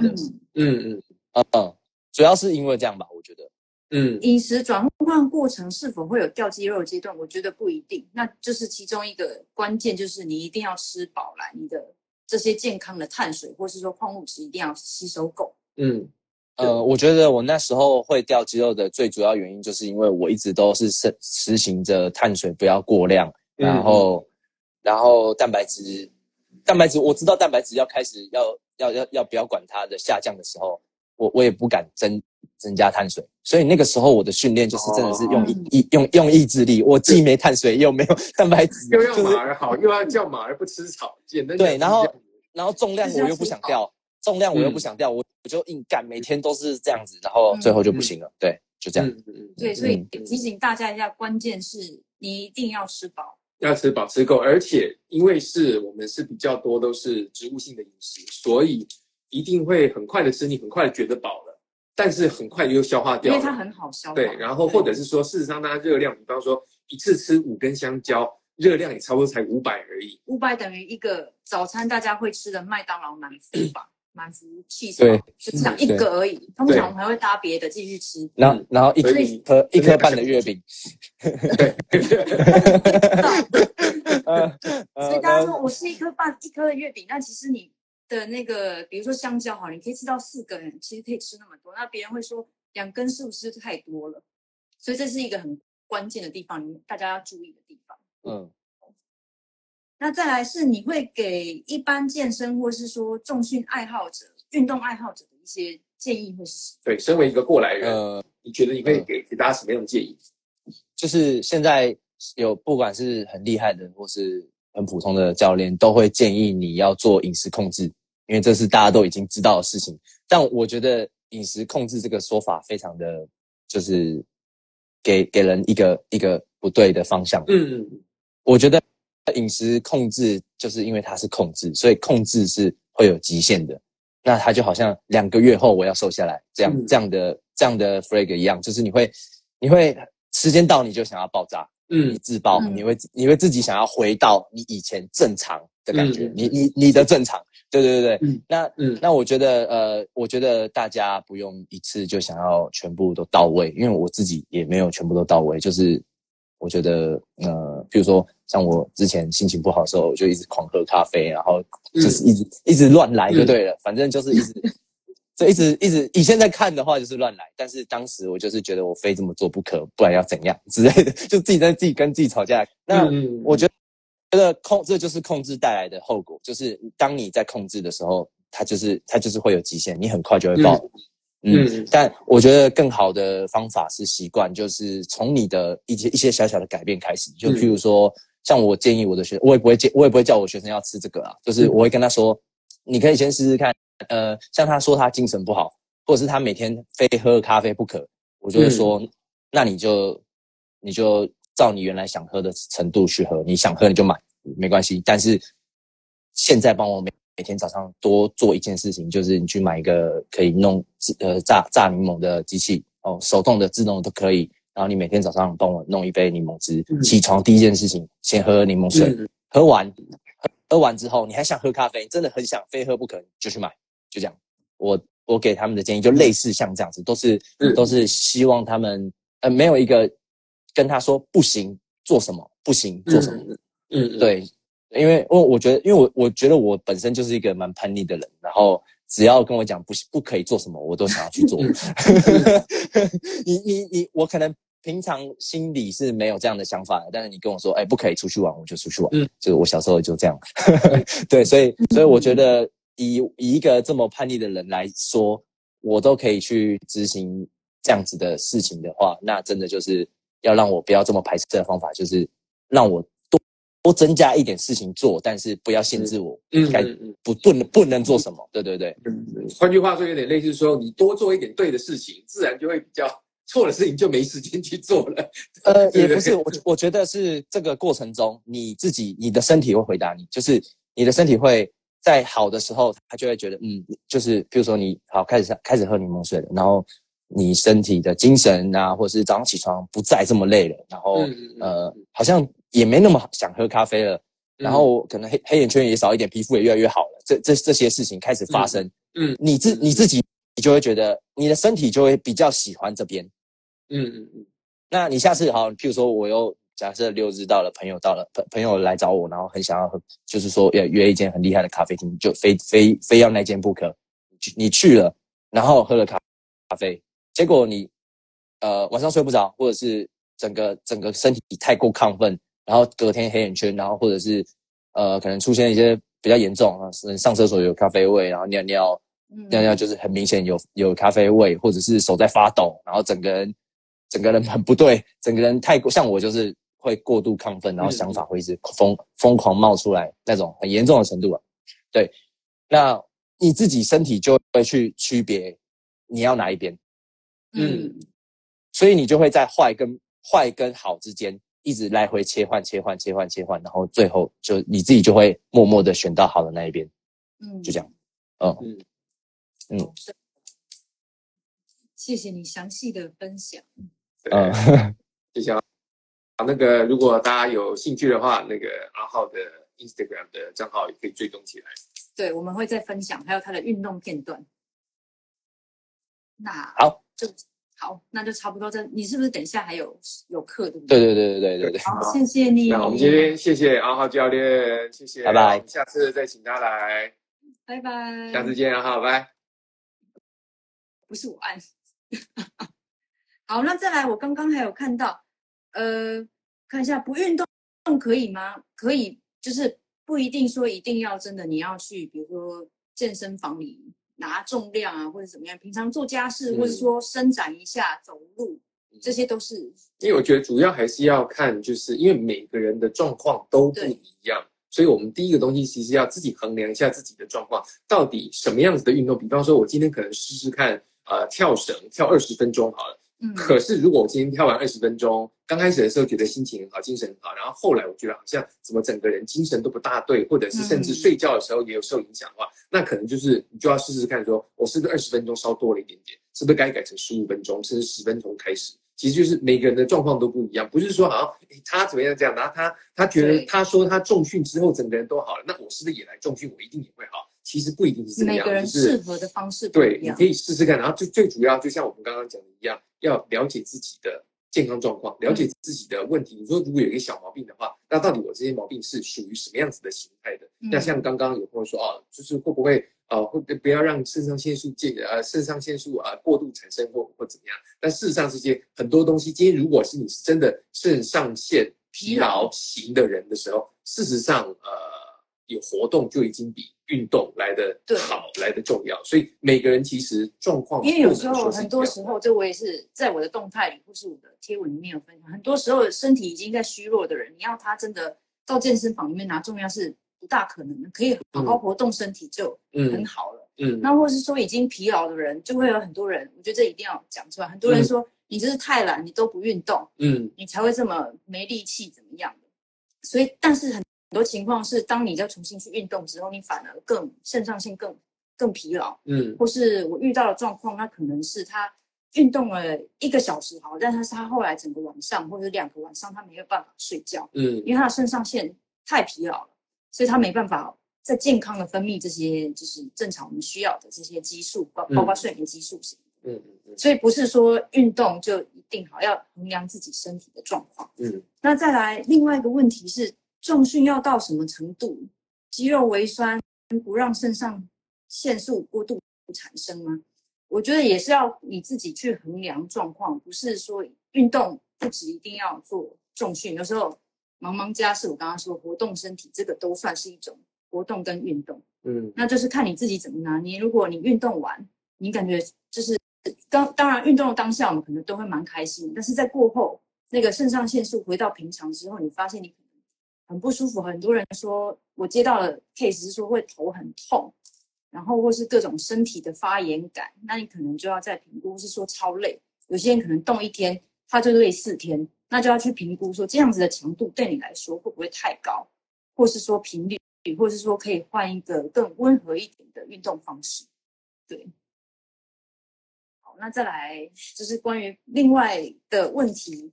Speaker 3: 的，嗯嗯嗯嗯，主要是因为这样吧，我觉得。
Speaker 1: 嗯，饮食转换过程是否会有掉肌肉的阶段？我觉得不一定。那就是其中一个关键，就是你一定要吃饱来，你的这些健康的碳水或是说矿物质一定要吸收够。
Speaker 3: 嗯，呃，我觉得我那时候会掉肌肉的最主要原因，就是因为我一直都是实实行着碳水不要过量，然后、嗯、然后蛋白质，蛋白质我知道蛋白质要开始要要要要不要管它的下降的时候，我我也不敢增。增加碳水，所以那个时候我的训练就是真的是用意、哦、用用意志力，我既没碳水又没有 [laughs] 蛋白质，
Speaker 2: 又要马儿好，又要叫马儿不吃草，简单
Speaker 3: 对，然后然后重量我又不想掉，重量我又不想掉，我我就硬干，每天都是这样子，然后最后就不行了，对，就这样。
Speaker 1: 对，所以提醒大家一下，关键是你一定要吃饱，
Speaker 2: 要吃饱吃够，而且因为是我们是比较多都是植物性的饮食，所以一定会很快的吃，你很快觉得饱了。但是很快又消化掉，
Speaker 1: 因为它很好消化。
Speaker 2: 对，然后或者是说，事实上它热量，比方说一次吃五根香蕉，热量也差不多才五百而已。
Speaker 1: 五百等于一个早餐大家会吃的麦当劳满腹吧，满福气势，对，就这样一个而已。通常我们还会搭别的继续吃。
Speaker 3: 然后，然后一颗一颗半的月饼。
Speaker 1: 对所以大家说 [laughs] 我吃一颗半一颗的月饼，那其实你。的那个，比如说香蕉哈，你可以吃到四根，其实可以吃那么多。那别人会说两根是不是太多了？所以这是一个很关键的地方，大家要注意的地方。嗯。那再来是你会给一般健身或是说重训爱好者、运动爱好者的一些建议，会是什么？
Speaker 2: 对，身为一个过来人，呃，你觉得你可以给给大家什么样的建议？
Speaker 3: 就是现在有不管是很厉害的，或是很普通的教练，都会建议你要做饮食控制。因为这是大家都已经知道的事情，但我觉得饮食控制这个说法非常的，就是给给人一个一个不对的方向。嗯，我觉得饮食控制就是因为它是控制，所以控制是会有极限的。那它就好像两个月后我要瘦下来这样、嗯、这样的这样的 flag 一样，就是你会你会时间到你就想要爆炸，嗯，你自爆，你会你会自己想要回到你以前正常的感觉，嗯、你你你的正常。对对对对，嗯，那嗯，那我觉得呃，我觉得大家不用一次就想要全部都到位，因为我自己也没有全部都到位。就是我觉得呃，比如说像我之前心情不好的时候，我就一直狂喝咖啡，然后就是一直、嗯、一直乱来就对了，嗯、反正就是一直。[laughs] 这一直一直以现在看的话就是乱来，但是当时我就是觉得我非这么做不可，不然要怎样之类的，就自己在自己跟自己吵架。那我觉得觉得控这就是控制带来的后果，就是当你在控制的时候，它就是它就是会有极限，你很快就会爆。嗯，嗯，但我觉得更好的方法是习惯，就是从你的一些一些小小的改变开始。就譬如说，像我建议我的学，我也不会建，我也不会叫我学生要吃这个啊，就是我会跟他说，你可以先试试看。呃，像他说他精神不好，或者是他每天非喝咖啡不可，我就会说，嗯、那你就你就照你原来想喝的程度去喝，你想喝你就买，没关系。但是现在帮我每每天早上多做一件事情，就是你去买一个可以弄呃榨榨柠檬的机器哦，手动的、自动的都可以。然后你每天早上帮我弄一杯柠檬汁，嗯、起床第一件事情先喝柠檬水，嗯、喝完喝，喝完之后你还想喝咖啡，真的很想非喝不可，就去买。就这样，我我给他们的建议就类似像这样子，都是、嗯、都是希望他们呃没有一个跟他说不行做什么不行做什么，嗯，嗯。对，因为因为我觉得，因为我我觉得我本身就是一个蛮叛逆的人，然后只要跟我讲不不可以做什么，我都想要去做。嗯、[laughs] 你你你，我可能平常心里是没有这样的想法的，但是你跟我说，哎，不可以出去玩，我就出去玩。嗯，就是我小时候就这样。[laughs] 对，所以所以我觉得。以以一个这么叛逆的人来说，我都可以去执行这样子的事情的话，那真的就是要让我不要这么排斥的方法，就是让我多多增加一点事情做，但是不要限制我，嗯，该不不能不能做什么，对对对。
Speaker 2: 换句话说，有点类似说，你多做一点对的事情，自然就会比较错的事情就没时间去做了。[laughs]
Speaker 3: 呃，也不是，我我觉得是这个过程中，你自己你的身体会回答你，就是你的身体会。在好的时候，他就会觉得，嗯，就是，比如说你好开始开始喝柠檬水了，然后你身体的精神啊，或者是早上起床不再这么累了，然后、嗯、呃，好像也没那么想喝咖啡了，嗯、然后可能黑黑眼圈也少一点，皮肤也越来越好了，这这这些事情开始发生，嗯，嗯你自你自己你就会觉得你的身体就会比较喜欢这边，嗯嗯嗯，那你下次好，譬如说我又。假设六日到了，朋友到了，朋朋友来找我，然后很想要喝，就是说要约一间很厉害的咖啡厅，就非非非要那间不可。你去了，然后喝了咖咖啡，结果你呃晚上睡不着，或者是整个整个身体太过亢奋，然后隔天黑眼圈，然后或者是呃可能出现一些比较严重啊，上厕所有咖啡味，然后尿尿尿尿就是很明显有有咖啡味，或者是手在发抖，然后整个人整个人很不对，整个人太过像我就是。会过度亢奋，然后想法会一直疯疯狂冒出来，那种很严重的程度啊。对，那你自己身体就会去区别你要哪一边，嗯，所以你就会在坏跟坏跟好之间一直来回切换、切换、切换、切换，然后最后就你自己就会默默的选到好的那一边，嗯，就这样，嗯。嗯。
Speaker 1: 嗯，谢谢你详细的分享，
Speaker 2: 嗯，谢谢。啊，那个如果大家有兴趣的话，那个阿浩的 Instagram 的账号也可以追踪起来。
Speaker 1: 对，我们会再分享，还有他的运动片段。那
Speaker 3: 好，
Speaker 1: 就好，那就差不多。这你是不是等一下还有有课，对不
Speaker 3: 对？对对对对对对对。
Speaker 1: 好，谢谢你。
Speaker 2: 那我们今天谢谢阿浩教练，谢谢，
Speaker 3: 拜拜。
Speaker 2: 下次再请他来，
Speaker 1: 拜拜。
Speaker 2: 下次见，阿浩，拜。
Speaker 1: 不是我按。好，那再来，我刚刚还有看到。呃，看一下不运动可以吗？可以，就是不一定说一定要真的你要去，比如说健身房里拿重量啊，或者怎么样。平常做家事，或者说伸展一下、走路，这些都是。
Speaker 2: 因为我觉得主要还是要看，就是因为每个人的状况都不一样，所以我们第一个东西其实要自己衡量一下自己的状况，到底什么样子的运动。比方说，我今天可能试试看，呃，跳绳，跳二十分钟好了。嗯，可是如果我今天跳完二十分钟，刚开始的时候觉得心情很好，精神很好，然后后来我觉得好像怎么整个人精神都不大对，或者是甚至睡觉的时候也有受影响的话，那可能就是你就要试试看说，说我是不是二十分钟稍多了一点点，是不是该改成十五分钟，甚至十分钟开始？其实就是每个人的状况都不一样，不是说好像他怎么样这样，然后他他觉得他说他重训之后整个人都好了，那我是不是也来重训，我一定也会好？其实不一定是这样，
Speaker 1: 每个人适合的方式
Speaker 2: 对，你可以试试看。然后最最主要，就像我们刚刚讲的一样，要了解自己的健康状况，了解自己的问题。你说如果有一个小毛病的话，那到底我这些毛病是属于什么样子的形态的？嗯、那像刚刚有朋友说啊，就是会不会啊，会不要让肾上腺素进呃肾上腺素啊过度产生或或怎么样？但事实上这些很多东西，今天如果是你是真的肾上腺疲劳型的人的时候，事实上呃。有活动就已经比运动来的好，来的重要。所以每个人其实状况，
Speaker 1: 因为有时候很多时候，这我也是在我的动态里或是我的贴文里面有分享。很多时候身体已经在虚弱的人，你要他真的到健身房里面拿重量是不大可能的。可以好好活动身体就很好了。嗯，嗯，那或是说已经疲劳的人，就会有很多人，我觉得这一定要讲出来。很多人说、嗯、你就是太懒，你都不运动，嗯，你才会这么没力气，怎么样的？所以，但是很。很多情况是，当你再重新去运动之后，你反而更肾上腺更更疲劳。嗯，或是我遇到的状况，那可能是他运动了一个小时好，但是他后来整个晚上或者两个晚上他没有办法睡觉。嗯，因为他的肾上腺太疲劳了，所以他没办法在健康的分泌这些就是正常我们需要的这些激素，包包括睡眠激素什么。嗯嗯嗯。所以不是说运动就一定好，要衡量自己身体的状况。嗯，那再来另外一个问题是。重训要到什么程度，肌肉微酸不让肾上腺素过度产生吗？我觉得也是要你自己去衡量状况，不是说运动不止一定要做重训。有时候忙忙家事，我刚刚说活动身体，这个都算是一种活动跟运动。嗯，那就是看你自己怎么拿捏。如果你运动完，你感觉就是当当然运动的当下，我们可能都会蛮开心，但是在过后那个肾上腺素回到平常之后，你发现你。很不舒服，很多人说我接到了 case 是说会头很痛，然后或是各种身体的发炎感，那你可能就要再评估，是说超累，有些人可能动一天他就累四天，那就要去评估说这样子的强度对你来说会不会太高，或是说频率，或是说可以换一个更温和一点的运动方式，对。好，那再来就是关于另外的问题。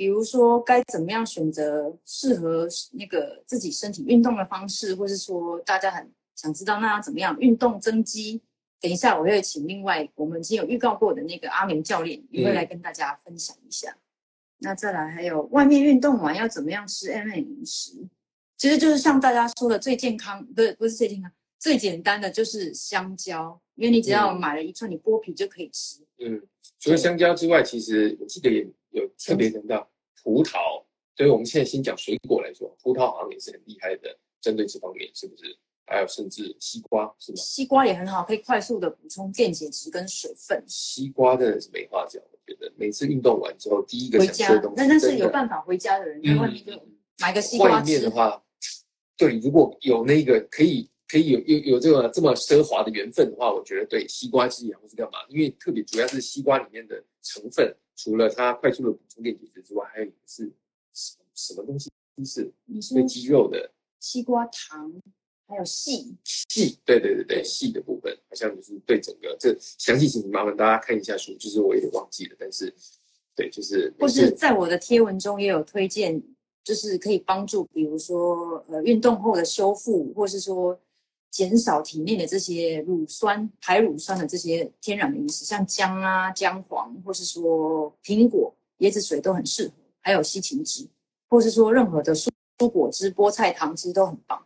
Speaker 1: 比如说，该怎么样选择适合那个自己身体运动的方式，或是说大家很想知道那要怎么样运动增肌？等一下我会请另外我们已经有预告过的那个阿明教练也会来跟大家分享一下。嗯、那再来还有外面运动完要怎么样吃 MM 饮食？其实就是像大家说的最健康，不是不是最健康，最简单的就是香蕉，因为你只要买了一串，你剥皮就可以吃。嗯，
Speaker 2: 除了香蕉之外，其实我记得也。有特别讲到葡萄，所以我们现在先讲水果来说，葡萄好像也是很厉害的，针对这方面是不是？还有甚至西瓜是吗？
Speaker 1: 西瓜也很好，可以快速的补充电解质跟水分。
Speaker 2: 西瓜真的是没话讲，我觉得每次运动完之后，第一个想吃的东西，
Speaker 1: 那但是有办法回家的人，在外面就买个西瓜。
Speaker 2: 外面的话，对，如果有那个可以可以有有有这个这么奢华的缘分的话，我觉得对西瓜汁也或是干嘛，因为特别主要是西瓜里面的成分。除了它快速的补充电解质之外，还有一个是什么什么东西？是对肌肉的
Speaker 1: 西瓜糖，还有细
Speaker 2: 细，对对对对，细的部分好像就是对整个这详细情形，麻烦大家看一下书，就是我有点忘记了，但是对，就是
Speaker 1: 或是在我的贴文中也有推荐，就是可以帮助，比如说呃运动后的修复，或是说。减少体内的这些乳酸、排乳酸的这些天然的饮食，像姜啊、姜黄，或是说苹果、椰子水都很适合，还有西芹汁，或是说任何的蔬蔬果汁、菠菜糖汁都很棒。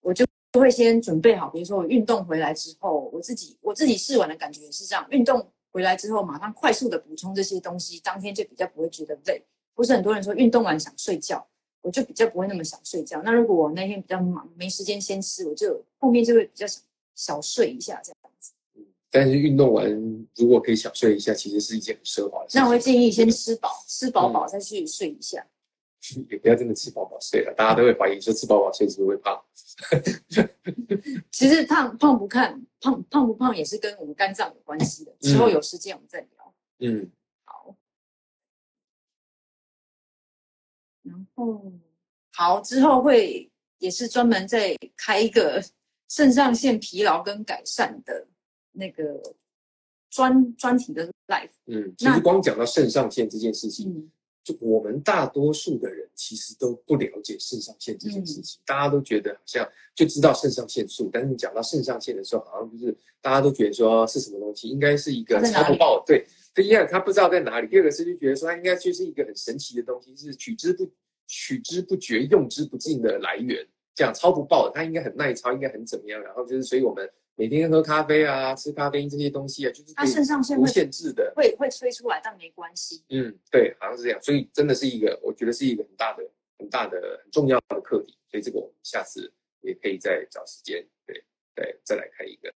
Speaker 1: 我就会先准备好，比如说我运动回来之后，我自己我自己试完的感觉也是这样，运动回来之后马上快速的补充这些东西，当天就比较不会觉得累。不是很多人说运动完想睡觉。我就比较不会那么想睡觉。那如果我那天比较忙，没时间先吃，我就后面就会比较想小睡一下这样子。
Speaker 2: 嗯，但是运动完如果可以小睡一下，其实是一件很奢华的事。
Speaker 1: 那我会建议先吃饱，吃饱饱再去睡一下。
Speaker 2: 嗯，[laughs] 也不要真的吃饱饱睡了，大家都会怀疑说吃饱饱睡是不是会胖？[laughs]
Speaker 1: 其实胖胖不看胖胖不胖也是跟我们肝脏有关系的。之后有时间我们再聊。嗯。然后好，之后会也是专门再开一个 [laughs] 肾上腺疲劳跟改善的那个专专题的 life。
Speaker 2: 嗯，其实光讲到肾上腺这件事情，嗯、就我们大多数的人其实都不了解肾上腺这件事情，嗯、大家都觉得好像就知道肾上腺素，但是你讲到肾上腺的时候，好像就是大家都觉得说是什么东西，应该是一个超不爆对。第一个他不知道在哪里，第二个是就觉得说他应该就是一个很神奇的东西，是取之不取之不绝、用之不尽的来源。这样超不爆的，他应该很耐操，应该很怎么样？然后就是，所以我们每天喝咖啡啊、吃咖啡因这些东西啊，就是他肾上腺无限制的
Speaker 1: 会会催出来，但没关系。
Speaker 2: 嗯，对，好像是这样。所以真的是一个，我觉得是一个很大的、很大的、很重要的课题。所以这个我们下次也可以再找时间，对对，再来开一个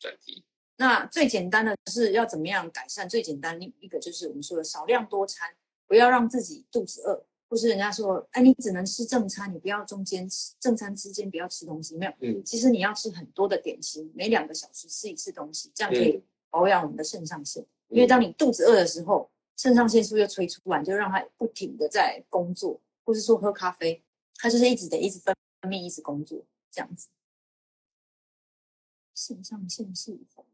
Speaker 2: 专题。
Speaker 1: 那最简单的是要怎么样改善？最简单一个就是我们说的少量多餐，不要让自己肚子饿。或是人家说，哎，你只能吃正餐，你不要中间吃正餐之间不要吃东西，没有。嗯，其实你要吃很多的点心，每两个小时吃一次东西，这样可以保养我们的肾上腺。嗯、因为当你肚子饿的时候，肾上腺素又催出来，就让它不停的在工作，或是说喝咖啡，它就是一直得一直分泌，一直工作这样子。肾上腺素红。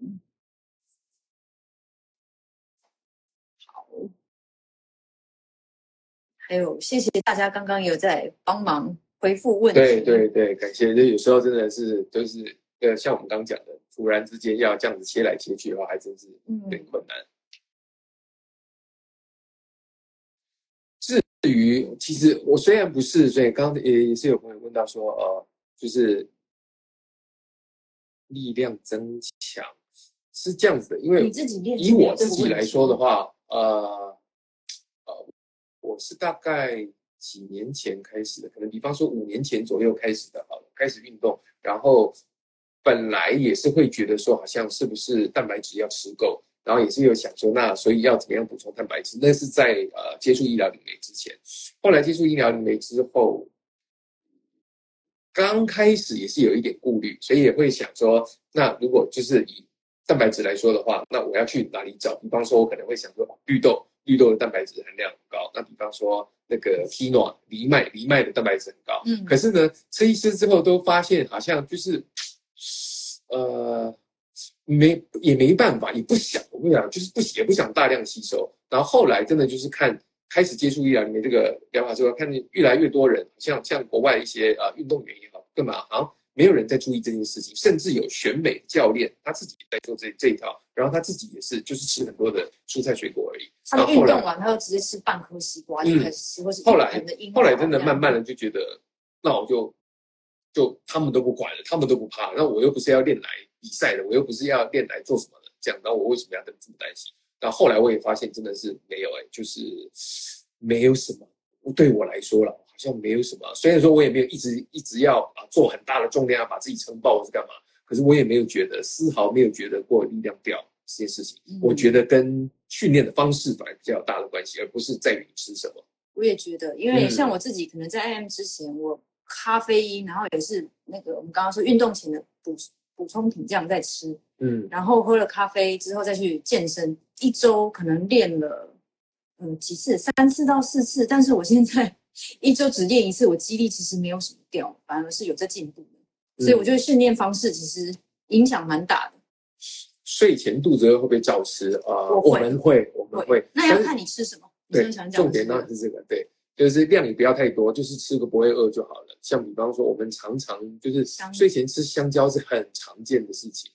Speaker 1: 还有，谢谢大家刚刚有在帮忙回复问题。
Speaker 2: 对对对，感谢。就有时候真的是，就是呃，像我们刚刚讲的，突然之间要这样子切来切去的话，还真是有点困难。嗯、至于，其实我虽然不是，所以刚刚也也是有朋友问到说，呃，就是力量增强是这样子的，因为以我自己来说的话，呃呃。我是大概几年前开始的，可能比方说五年前左右开始的，啊，开始运动，然后本来也是会觉得说，好像是不是蛋白质要吃够，然后也是有想说，那所以要怎么样补充蛋白质？那是在呃接触医疗灵媒之前，后来接触医疗灵媒之后，刚开始也是有一点顾虑，所以也会想说，那如果就是以蛋白质来说的话，那我要去哪里找？比方说，我可能会想说绿豆。绿豆的蛋白质含量很高，那比方说那个 quinoa 藜麦，藜麦的蛋白质很高。嗯，可是呢，吃一吃之后都发现好像就是，呃，没也没办法，也不想，我跟你讲，就是不也不想大量吸收。然后后来真的就是看开始接触医疗里面这个疗法之后，看见越来越多人，像像国外一些呃运动员也好，干嘛好像。没有人在注意这件事情，甚至有选美教练他自己在做这这一套，然后他自己也是就是吃很多的蔬菜水果而已。
Speaker 1: 他运动完，他就直接吃半颗西瓜就开始吃，或是
Speaker 2: 后来后来真的慢慢的就觉得，那我就就他们都不管了，他们都不怕，那我又不是要练来比赛的，我又不是要练来做什么的，这样，那我为什么要这么担心？那后来我也发现真的是没有哎，就是没有什么，对我来说了。好像没有什么，虽然说我也没有一直一直要啊做很大的重量啊，把自己撑爆或是干嘛，可是我也没有觉得丝毫没有觉得过力量掉这件事情。嗯、我觉得跟训练的方式反而比较大的关系，而不是在于你吃什么。
Speaker 1: 我也觉得，因为像我自己可能在 IM 之前，嗯、我咖啡因，然后也是那个我们刚刚说运动前的补补充品这样在吃，嗯，然后喝了咖啡之后再去健身，一周可能练了嗯几次，三次到四次，但是我现在。一周只练一次，我肌力其实没有什么掉，反而是有在进步所以我觉得训练方式其实影响蛮大的。
Speaker 2: 睡前肚子饿会不会照吃啊？呃、我们会，我们会。
Speaker 1: 那要看你吃什么。
Speaker 2: 对，重点当然是这个。对，就是量也不要太多，就是吃个不会饿就好了。像比方说，我们常常就是睡前吃香蕉是很常见的事情，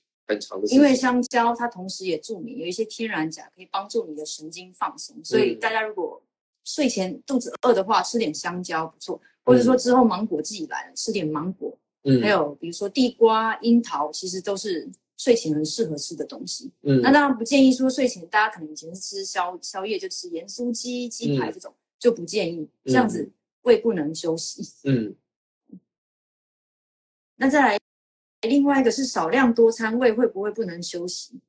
Speaker 1: 因为香蕉它同时也注明有一些天然钾，可以帮助你的神经放松。所以大家如果睡前肚子饿的话，吃点香蕉不错，或者说之后芒果季来了，吃点芒果，嗯，还有比如说地瓜、樱桃，其实都是睡前很适合吃的东西。嗯，那当然不建议说睡前大家可能以前是吃宵宵夜就吃盐酥鸡、鸡排这种，嗯、就不建议这样子，胃不能休息。嗯，那再来另外一个是少量多餐，胃会不会不能休息？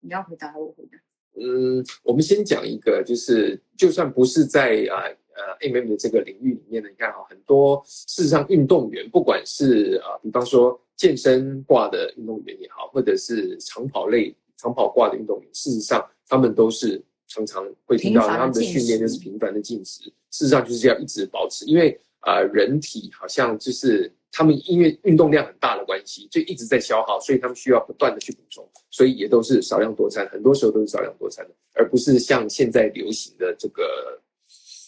Speaker 1: 你要回答，我回答。
Speaker 2: 嗯，我们先讲一个，就是就算不是在啊呃 MM 的这个领域里面的，你看哈，很多事实上运动员，不管是啊，比方说健身挂的运动员也好，或者是长跑类长跑挂的运动员，事实上他们都是常常会听到他们的训练就是频繁的进食，事实上就是要一直保持，因为啊、呃，人体好像就是。他们因为运动量很大的关系，就一直在消耗，所以他们需要不断的去补充，所以也都是少量多餐，很多时候都是少量多餐的，而不是像现在流行的这个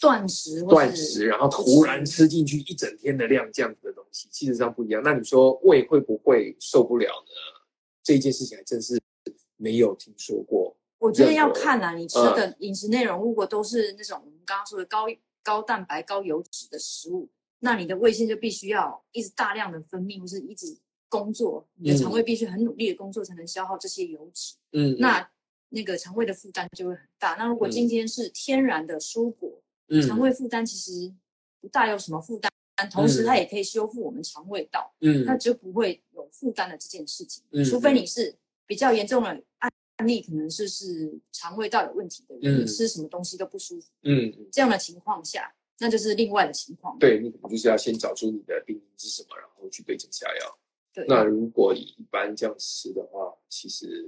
Speaker 1: 断食，
Speaker 2: 断食，然后突然吃进去一整天的量这样子的东西，其实上不一样。那你说胃会不会受不了呢？这一件事情还真是没有听说过。
Speaker 1: 我觉得要看啊，你吃的饮食内容如果都是那种我们刚刚说的高高蛋白、高油脂的食物，那你的胃腺就必须要一直大量的分泌，或是一直工作，你的肠胃必须很努力的工作才能消耗这些油脂。嗯，那那个肠胃的负担就会很大。那如果今天是天然的蔬果，嗯，肠胃负担其实不大有什么负担，但同时它也可以修复我们肠胃道，嗯，那就不会有负担的这件事情。嗯，除非你是比较严重的案案例，可能是是肠胃道有问题的人，嗯，吃什么东西都不舒服，嗯，这样的情况下，那就是另外的情况。
Speaker 2: 对，你可能就是要先找出你的病因是什么，然后去对症下药。对，那如果你一般这样吃的话，其实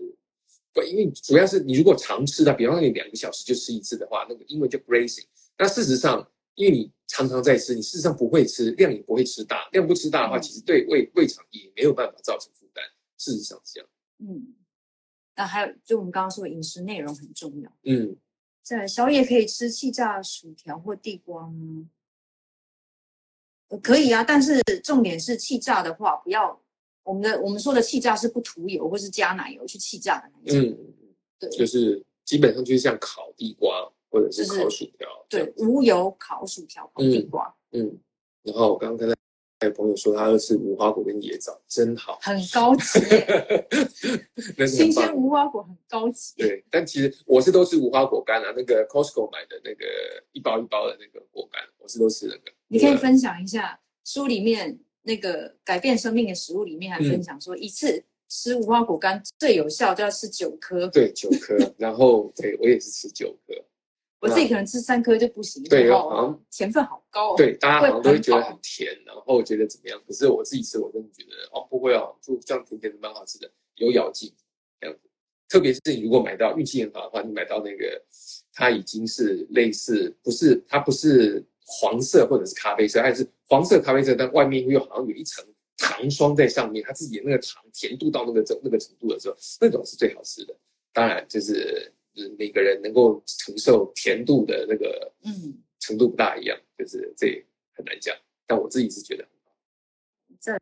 Speaker 2: 不，因为主要是你如果常吃的，比方说你两个小时就吃一次的话，那个英文叫 grazing。那事实上，因为你常常在吃，你事实上不会吃，量也不会吃大，量不吃大的话，嗯、其实对胃胃肠也没有办法造成负担。事实上是这样。
Speaker 1: 嗯，那还有就我们刚刚说的饮食内容很重要。嗯，在宵夜可以吃气炸薯条或地瓜吗？可以啊，但是重点是气炸的话，不要我们的我们说的气炸是不涂油或是加奶油去气炸的那种。嗯，对，
Speaker 2: 就是基本上就是像烤地瓜。或者是烤薯条，
Speaker 1: 就是，对，无油烤薯条、烤地瓜，
Speaker 2: 嗯，嗯，然后我刚刚跟他还有朋友说，他要吃无花果跟野枣，真好，
Speaker 1: 很高级，[laughs] 新鲜无花果很高级，
Speaker 2: 对，但其实我是都吃无花果干啊，那个 Costco 买的那个一包一包的那个果干，我是都吃那个。
Speaker 1: 你可以分享一下书里面那个改变生命的食物里面还分享说一次吃无花果干最有效就要吃九颗，
Speaker 2: 对，九颗，然后对我也是吃九颗。
Speaker 1: 我自己可能吃三颗就不行，
Speaker 2: 对，好像
Speaker 1: 甜分好高，
Speaker 2: 哦对，大家好像都会觉得很甜，然后觉得怎么样？可是我自己吃，我真的觉得哦，不会哦，就这样甜甜的蛮好吃的，有咬劲这样子。特别是你如果买到运气很好的话，你买到那个它已经是类似，不是它不是黄色或者是咖啡色，它是黄色咖啡色，但外面又好像有一层糖霜在上面，它自己的那个糖甜度到那个这那个程度的时候，那种是最好吃的。当然就是。每个人能够承受甜度的那个嗯程度不大一样，嗯、就是这很难讲。但我自己是觉得很好。
Speaker 1: 再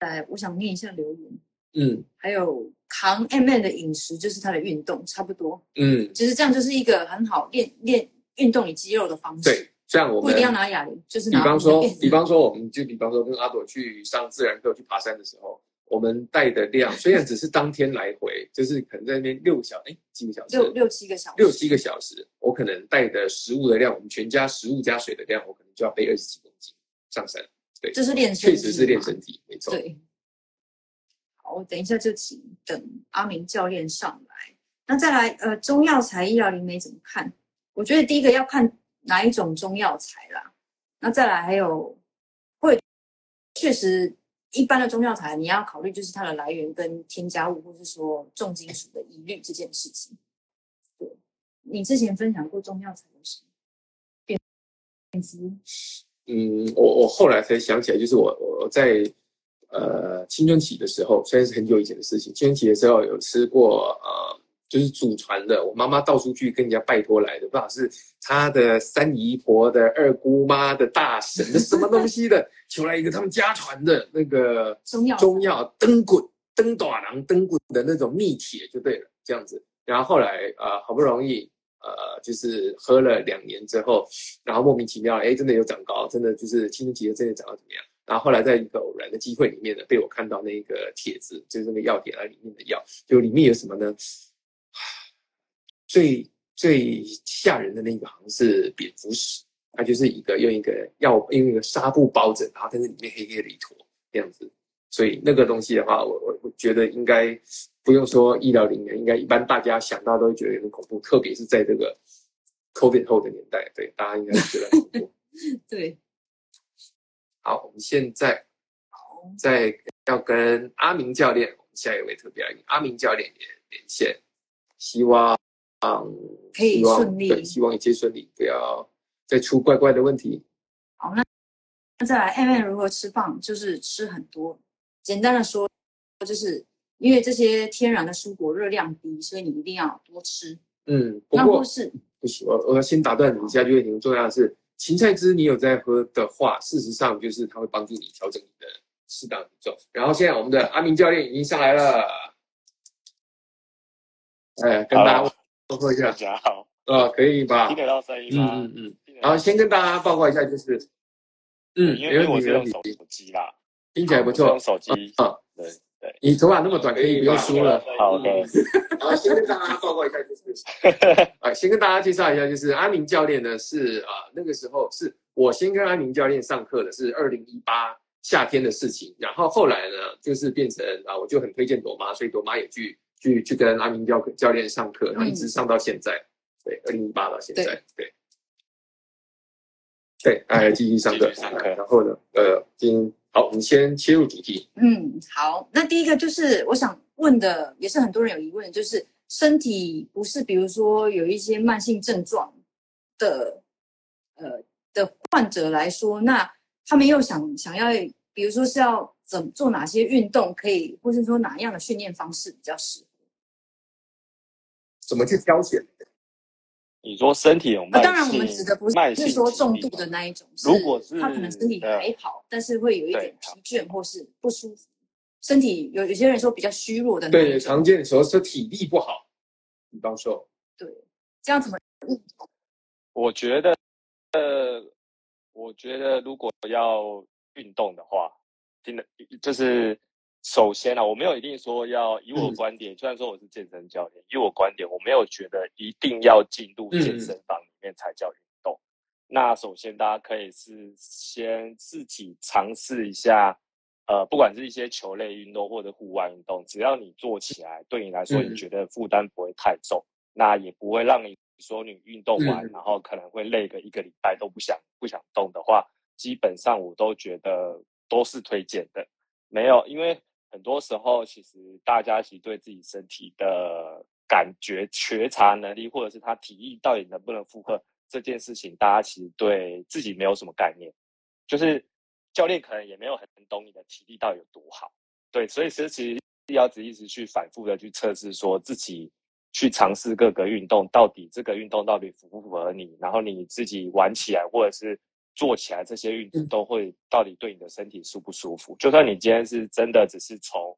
Speaker 1: 来，我想念一下留言。嗯，还有扛 MM 的饮食就是他的运动，差不多。嗯，其实这样就是一个很好练练运动你肌肉的方式。
Speaker 2: 对，像我们不
Speaker 1: 一定要拿哑铃，就是拿
Speaker 2: 比方说，比方说，我们就比方说跟阿朵去上自然课去爬山的时候。我们带的量虽然只是当天来回，就是可能在那边六个小哎几个小时，
Speaker 1: 六六七个小时，
Speaker 2: 六七个小时，我可能带的食物的量，我们全家食物加水的量，我可能就要背二十几公斤上山。对，
Speaker 1: 这是练身体，
Speaker 2: 确实是练身体，没错。
Speaker 1: 对，好，我等一下就请等阿明教练上来。那再来，呃，中药材、医疗灵媒怎么看？我觉得第一个要看哪一种中药材啦。那再来还有，会确实。一般的中药材，你要考虑就是它的来源跟添加物，或是说重金属的疑虑这件事情。对，你之前分享过中药材有什么？蝙蝙蝠？
Speaker 2: 嗯，我我后来才想起来，就是我我在呃青春期的时候，虽然是很久以前的事情，青春期的时候有吃过呃。就是祖传的，我妈妈到处去跟人家拜托来的，不知道是她的三姨婆的二姑妈的大婶的什么东西的，求来一个他们家传的那个中药中药灯滚灯短囊灯滚的那种秘铁就对了，这样子。然后后来呃好不容易呃就是喝了两年之后，然后莫名其妙哎真的有长高，真的就是青春期的真的长到怎么样？然后后来在一个偶然的机会里面呢，被我看到那个帖子，就是那个药典啊里面的药，就里面有什么呢？最最吓人的那个好像是蝙蝠屎，它就是一个用一个药用一个纱布包着，然后在那里面黑黑的一坨这样子。所以那个东西的话，我我我觉得应该不用说医疗人员，应该一般大家想到都会觉得有点恐怖，特别是在这个 COVID 后的年代，对大家应该觉得恐怖。[laughs]
Speaker 1: 对，
Speaker 2: 好，我们现在在要跟阿明教练，我们下一位特别来宾阿明教练也连线，希望。嗯，
Speaker 1: 可以顺利，
Speaker 2: 对，希望一切顺利，不要再出怪怪的问题。
Speaker 1: 好，那那再来，MM 如何吃胖？就是吃很多。简单的说，就是因为这些天然的蔬果热量低，所以你一定要多吃。
Speaker 2: 嗯，不过是不行，我我要先打断你一下，因为很重要的是，芹菜汁你有在喝的话，事实上就是它会帮助你调整你的适当体重。然后现在我们的阿明教练已经上来了。
Speaker 4: 哎，跟大家报告一下，
Speaker 5: 大家好，
Speaker 4: 呃，可以吧？
Speaker 5: 听得到声音吗？
Speaker 4: 嗯嗯嗯。然后先跟大家报告一下，就是，
Speaker 5: 嗯，因为我是用手机啦，
Speaker 4: 听起来不错。
Speaker 5: 用手机，嗯，对对。
Speaker 4: 你头发那么短，可以不用梳了。
Speaker 5: 好的。
Speaker 4: 然后先跟大家报告一下，就是，[laughs] 啊，先跟大家介绍一下，就是阿明教练呢是啊，那个时候是我先跟阿明教练上课的，是二零一八夏天的事情。然后后来呢，就是变成啊，我就很推荐朵妈，所以朵妈也去。去去跟阿明教教练上课，然后一直上到现在，嗯、对，二零一八到现在，对对，对，哎，继续上课，上课，然后呢，呃，今好，我们先切入主题。
Speaker 1: 嗯，好，那第一个就是我想问的，也是很多人有疑问，就是身体不是，比如说有一些慢性症状的，呃的患者来说，那他们又想想要，比如说是要怎么做哪些运动可以，或是说哪样的训练方式比较适合？
Speaker 4: 怎么去挑选？
Speaker 5: 你说身体有慢性、啊，
Speaker 1: 当然我们指的不是说重度的那一种。
Speaker 5: 如果是
Speaker 1: 他可能身体还好，但是会有一点疲倦或是不舒服，身体有有些人说比较虚弱的那种。
Speaker 4: 对，常见的时候是体力不好，比方说。
Speaker 1: 对，这样怎么？
Speaker 5: 我觉得，呃，我觉得如果要运动的话，真的就是。首先啊，我没有一定说要以我观点，虽然说我是健身教练，以我观点，我没有觉得一定要进入健身房里面才叫运动。那首先大家可以是先自己尝试一下，呃，不管是一些球类运动或者户外运动，只要你做起来，对你来说你觉得负担不会太重，那也不会让你说你运动完然后可能会累个一个礼拜都不想不想动的话，基本上我都觉得都是推荐的，没有因为。很多时候，其实大家其实对自己身体的感觉、觉察能力，或者是他体力到底能不能负荷这件事情，大家其实对自己没有什么概念。就是教练可能也没有很懂你的体力到底有多好，对，所以其实其实要一直去反复的去测试，说自己去尝试各个运动，到底这个运动到底符不符合你，然后你自己玩起来，或者是。做起来这些运动都会到底对你的身体舒不舒服？就算你今天是真的只是从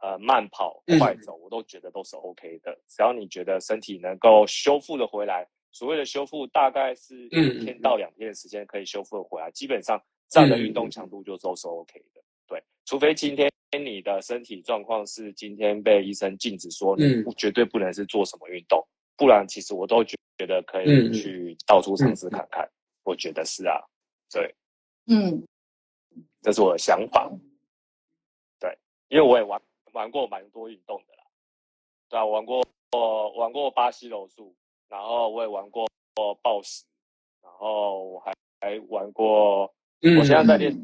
Speaker 5: 呃慢跑、快走，我都觉得都是 OK 的。只要你觉得身体能够修复的回来，所谓的修复大概是一天到两天的时间可以修复的回来，基本上这样的运动强度就都是 OK 的。对，除非今天你的身体状况是今天被医生禁止说你不绝对不能是做什么运动，不然其实我都觉得可以去到处尝试看看。我觉得是啊。对，嗯，这是我的想法。对，因为我也玩玩过蛮多运动的啦。对啊，我玩过我玩过巴西柔术，然后我也玩过暴食，然后我还还玩过。嗯，我现在在练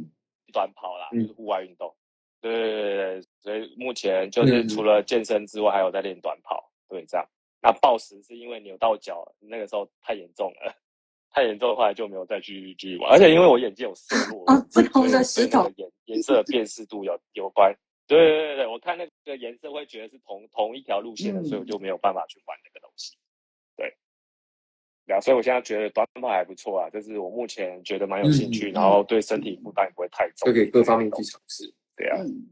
Speaker 5: 短跑啦，嗯、就是户外运动。对对对对，所以目前就是除了健身之外，还有在练短跑。对，这样。那暴食是因为扭到脚，那个时候太严重了。太严重的话，就没有再去继续玩。而且因为我眼睛有色弱，
Speaker 1: 哦，不同的石头
Speaker 5: 颜颜色辨识度有有关。对对对对，我看那个颜色会觉得是同同一条路线的，嗯、所以我就没有办法去玩那个东西。对，对啊，所以我现在觉得短跑还不错啊，就是我目前觉得蛮有兴趣，嗯、然后对身体负担也不会太重，
Speaker 4: 就可以各方面去尝试。
Speaker 5: 对啊，
Speaker 1: 嗯、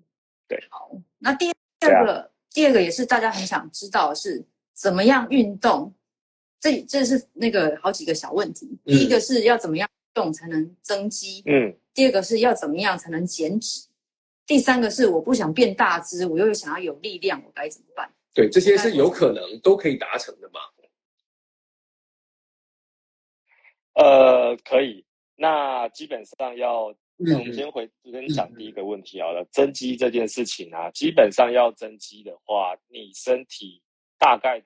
Speaker 5: 对。
Speaker 1: 好，那第二个，啊、第二个也是大家很想知道的是怎么样运动。这这是那个好几个小问题。第一个是要怎么样动才能增肌？嗯。第二个是要怎么样才能减脂？第三个是我不想变大只，我又想要有力量，我该怎么办？
Speaker 4: 对，这些是有可能都可以达成的吗？
Speaker 5: 呃，可以。那基本上要，那我们先回先讲第一个问题好了。增肌这件事情啊，基本上要增肌的话，你身体大概。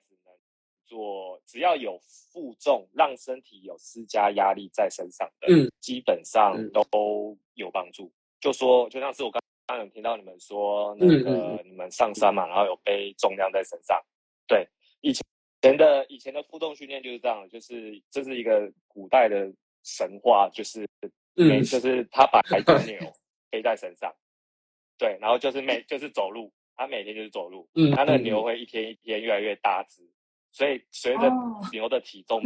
Speaker 5: 做只要有负重，让身体有施加压力在身上的，嗯，基本上都有帮助。就说，就像是我刚刚有听到你们说，那个你们上山嘛，然后有背重量在身上。对，以前的以前的负重训练就是这样，就是这是一个古代的神话，就是嗯，就是他把一头 [laughs] 牛背在身上，对，然后就是每就是走路，他每天就是走路，嗯，他那个牛会一天一天越来越大只。所以随着牛的体重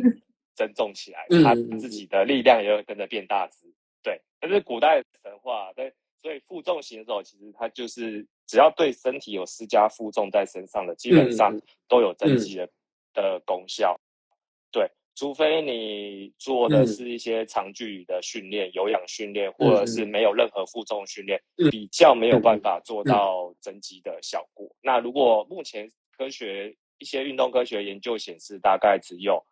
Speaker 5: 增重起来，它、oh. 自己的力量也会跟着变大只。对，但是古代神话，对，所以负重行走其实它就是只要对身体有施加负重在身上的，基本上都有增肌的、嗯、的功效。对，除非你做的是一些长距离的训练、嗯、有氧训练，或者是没有任何负重训练，嗯、比较没有办法做到增肌的效果。嗯、那如果目前科学一些运动科学研究显示，大概只有。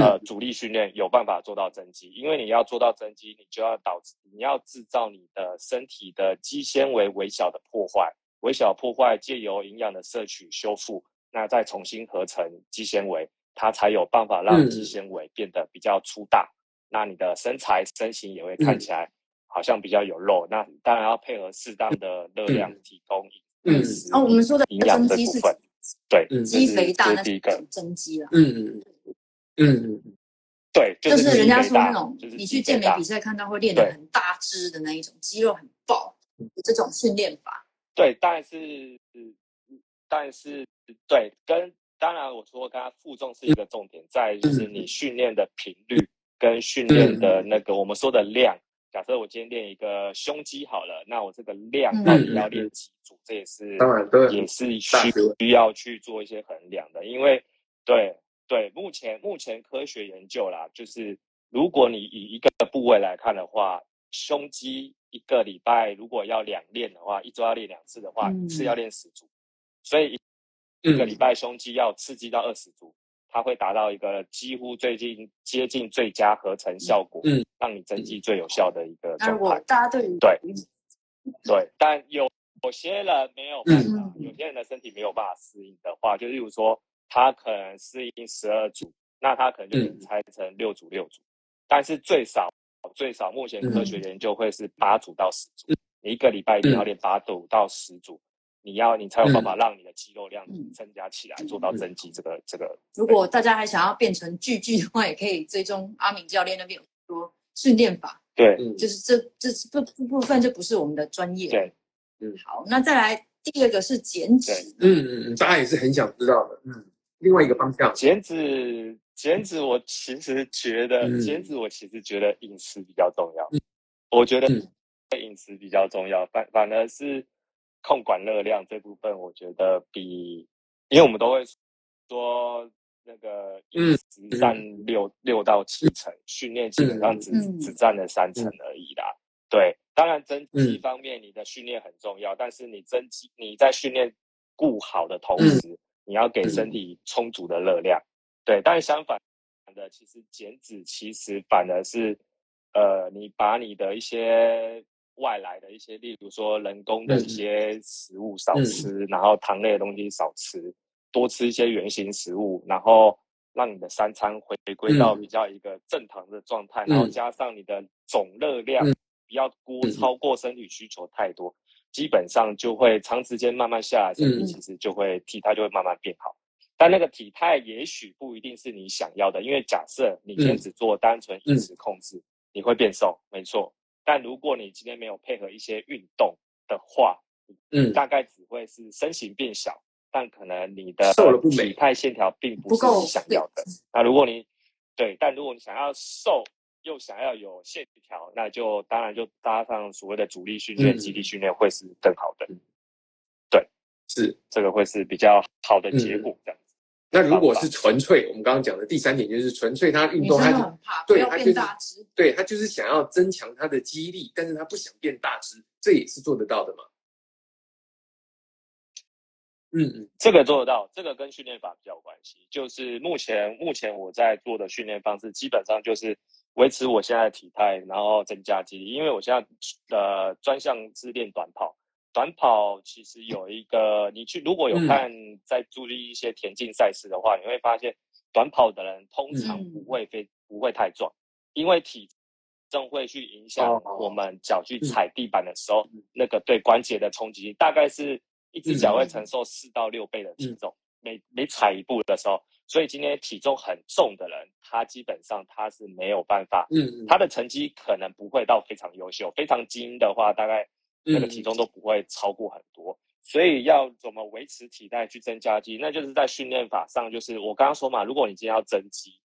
Speaker 5: 呃，阻力训练有办法做到增肌，因为你要做到增肌，你就要导致你要制造你的身体的肌纤维微小的破坏，微小破坏借由营养的摄取修复，那再重新合成肌纤维，它才有办法让肌纤维变得比较粗大，嗯、那你的身材身形也会看起来好像比较有肉。嗯、那当然要配合适当的热量提供饮食，
Speaker 1: 哦，我们说的
Speaker 5: 营养的部分，对，
Speaker 1: 肌肥大那
Speaker 5: 第一个
Speaker 1: 增肌了，
Speaker 4: 嗯。嗯
Speaker 5: 嗯，对，就
Speaker 1: 是人家说那种，你去健美比赛看到会练得很大只的那一种，肌肉很爆，这种训练法。
Speaker 5: 对，但是，但是，对，跟当然我说刚刚负重是一个重点，在就是你训练的频率跟训练的那个我们说的量。假设我今天练一个胸肌好了，那我这个量到底要练几组？这也是当然也是需需要去做一些衡量的，因为对。对，目前目前科学研究啦，就是如果你以一个部位来看的话，胸肌一个礼拜如果要两练的话，一周要练两次的话，一次要练十组，所以一个礼拜胸肌要刺激到二十组，它会达到一个几乎最近接近最佳合成效果，嗯，让你增肌最有效的一个状态。
Speaker 1: 大家对
Speaker 5: 对对，但有有些人没有办法，有些人的身体没有办法适应的话，就例如说。他可能适应十二组，那他可能就能拆成六组六组，嗯、但是最少最少目前科学研究会是八组到十组，嗯、你一个礼拜一定要练八组到十组，嗯、你要你才有办法让你的肌肉量增加起来，嗯、做到增肌这个这个。
Speaker 1: 如果大家还想要变成巨巨的话，也可以追踪阿敏教练那边有说训练法。
Speaker 5: 对，
Speaker 1: 就是这这这部分就不是我们的专业。
Speaker 5: 对，
Speaker 1: 嗯，好，那再来第二个是减脂。
Speaker 4: 嗯嗯嗯，大家也是很想知道的，嗯。另外一个方向，
Speaker 5: 减脂，减脂，我其实觉得，嗯、减脂，我其实觉得饮食比较重要。嗯、我觉得饮食比较重要，反反而是控管热量这部分，我觉得比，因为我们都会说那个饮食占六六到七成，训练基本上只、嗯、只占了三成而已啦。嗯、对，当然增肌方面，你的训练很重要，嗯、但是你增肌，你在训练顾好的同时。嗯你要给身体充足的热量，嗯、对，但相反的，其实减脂其实反而是，呃，你把你的一些外来的一些，例如说人工的一些食物少吃，嗯、然后糖类的东西少吃，多吃一些原型食物，然后让你的三餐回归到比较一个正常的状态，嗯、然后加上你的总热量不要过超过身体需求太多。基本上就会长时间慢慢下来，身体其实就会体态就会慢慢变好。但那个体态也许不一定是你想要的，因为假设你今天只做单纯饮食控制，你会变瘦，没错。但如果你今天没有配合一些运动的话，嗯，大概只会是身形变小，但可能你的体态线条并不是你想要的。那如果你对，但如果你想要瘦，又想要有线条，那就当然就搭上所谓的主力训练、肌力训练会是更好的。对，是这个会是比较好的结果这样子。
Speaker 4: 那如果是纯粹，我们刚刚讲的第三点就是纯粹他运动，他就对他就是对他就是想要增强他的肌力，但是他不想变大只，这也是做得到的嘛。
Speaker 5: 嗯嗯，这个做得到，这个跟训练法比较有关系。就是目前目前我在做的训练方式，基本上就是。维持我现在的体态，然后增加肌力。因为我现在呃专项是练短跑，短跑其实有一个，你去如果有看在注意一些田径赛事的话，嗯、你会发现短跑的人通常不会非、嗯、不会太壮，因为体重会去影响我们脚去踩地板的时候，嗯、那个对关节的冲击，大概是一只脚会承受四到六倍的体重，嗯、每每踩一步的时候。所以今天体重很重的人，他基本上他是没有办法，嗯，他的成绩可能不会到非常优秀，非常精英的话，大概那个体重都不会超过很多。嗯、所以要怎么维持体态去增加肌，那就是在训练法上，就是我刚刚说嘛，如果你今天要增肌，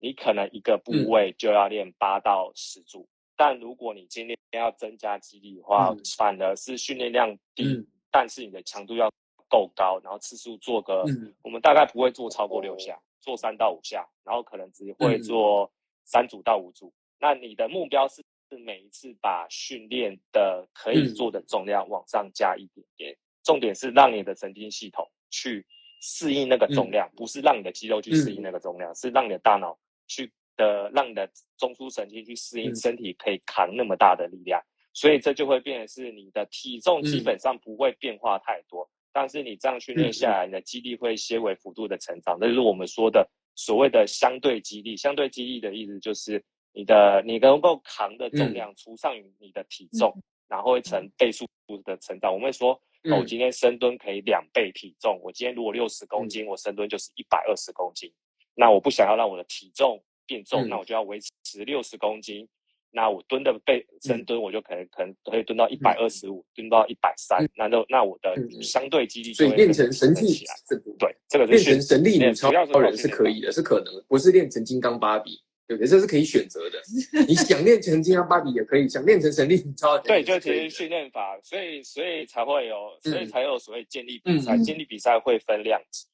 Speaker 5: 你可能一个部位就要练八到十组，嗯、但如果你今天要增加肌力的话，嗯、反而是训练量低，嗯、但是你的强度要够高，然后次数做个，
Speaker 4: 嗯、
Speaker 5: 我们大概不会做超过六下，做三到五下，然后可能只会做三组到五组。嗯、那你的目标是是每一次把训练的可以做的重量往上加一点点，嗯、重点是让你的神经系统去适应那个重量，嗯、不是让你的肌肉去适应那个重量，嗯、是让你的大脑去的，让你的中枢神经去适应身体可以扛那么大的力量，嗯、所以这就会变成是你的体重基本上不会变化太多，嗯、但是你这样训练下。来，你的肌力会些微幅度的成长，这、嗯、就是我们说的所谓的相对肌力。相对肌力的意思就是你的你能够扛的重量除上于你的体重，嗯、然后会成倍数的成长。我们会说。嗯、我今天深蹲可以两倍体重。我今天如果六十公斤，嗯、我深蹲就是一百二十公斤。那我不想要让我的体重变重，嗯、那我就要维持六十公斤。那我蹲的倍深蹲，我就可能、嗯、可能可以蹲到一百二十五，蹲到一百三。那就那我的相对肌力就会变成神力起来。对，这个是
Speaker 4: 练成神力女超人是可以的，是可能，不是练成金刚芭比。对不对？这是可以选择的。你想练成金刚芭比也可以，想练成神力女超人。
Speaker 5: 对，就其实训练法，所以所以才会有，所以才有所谓建立比赛。健力比赛会分量级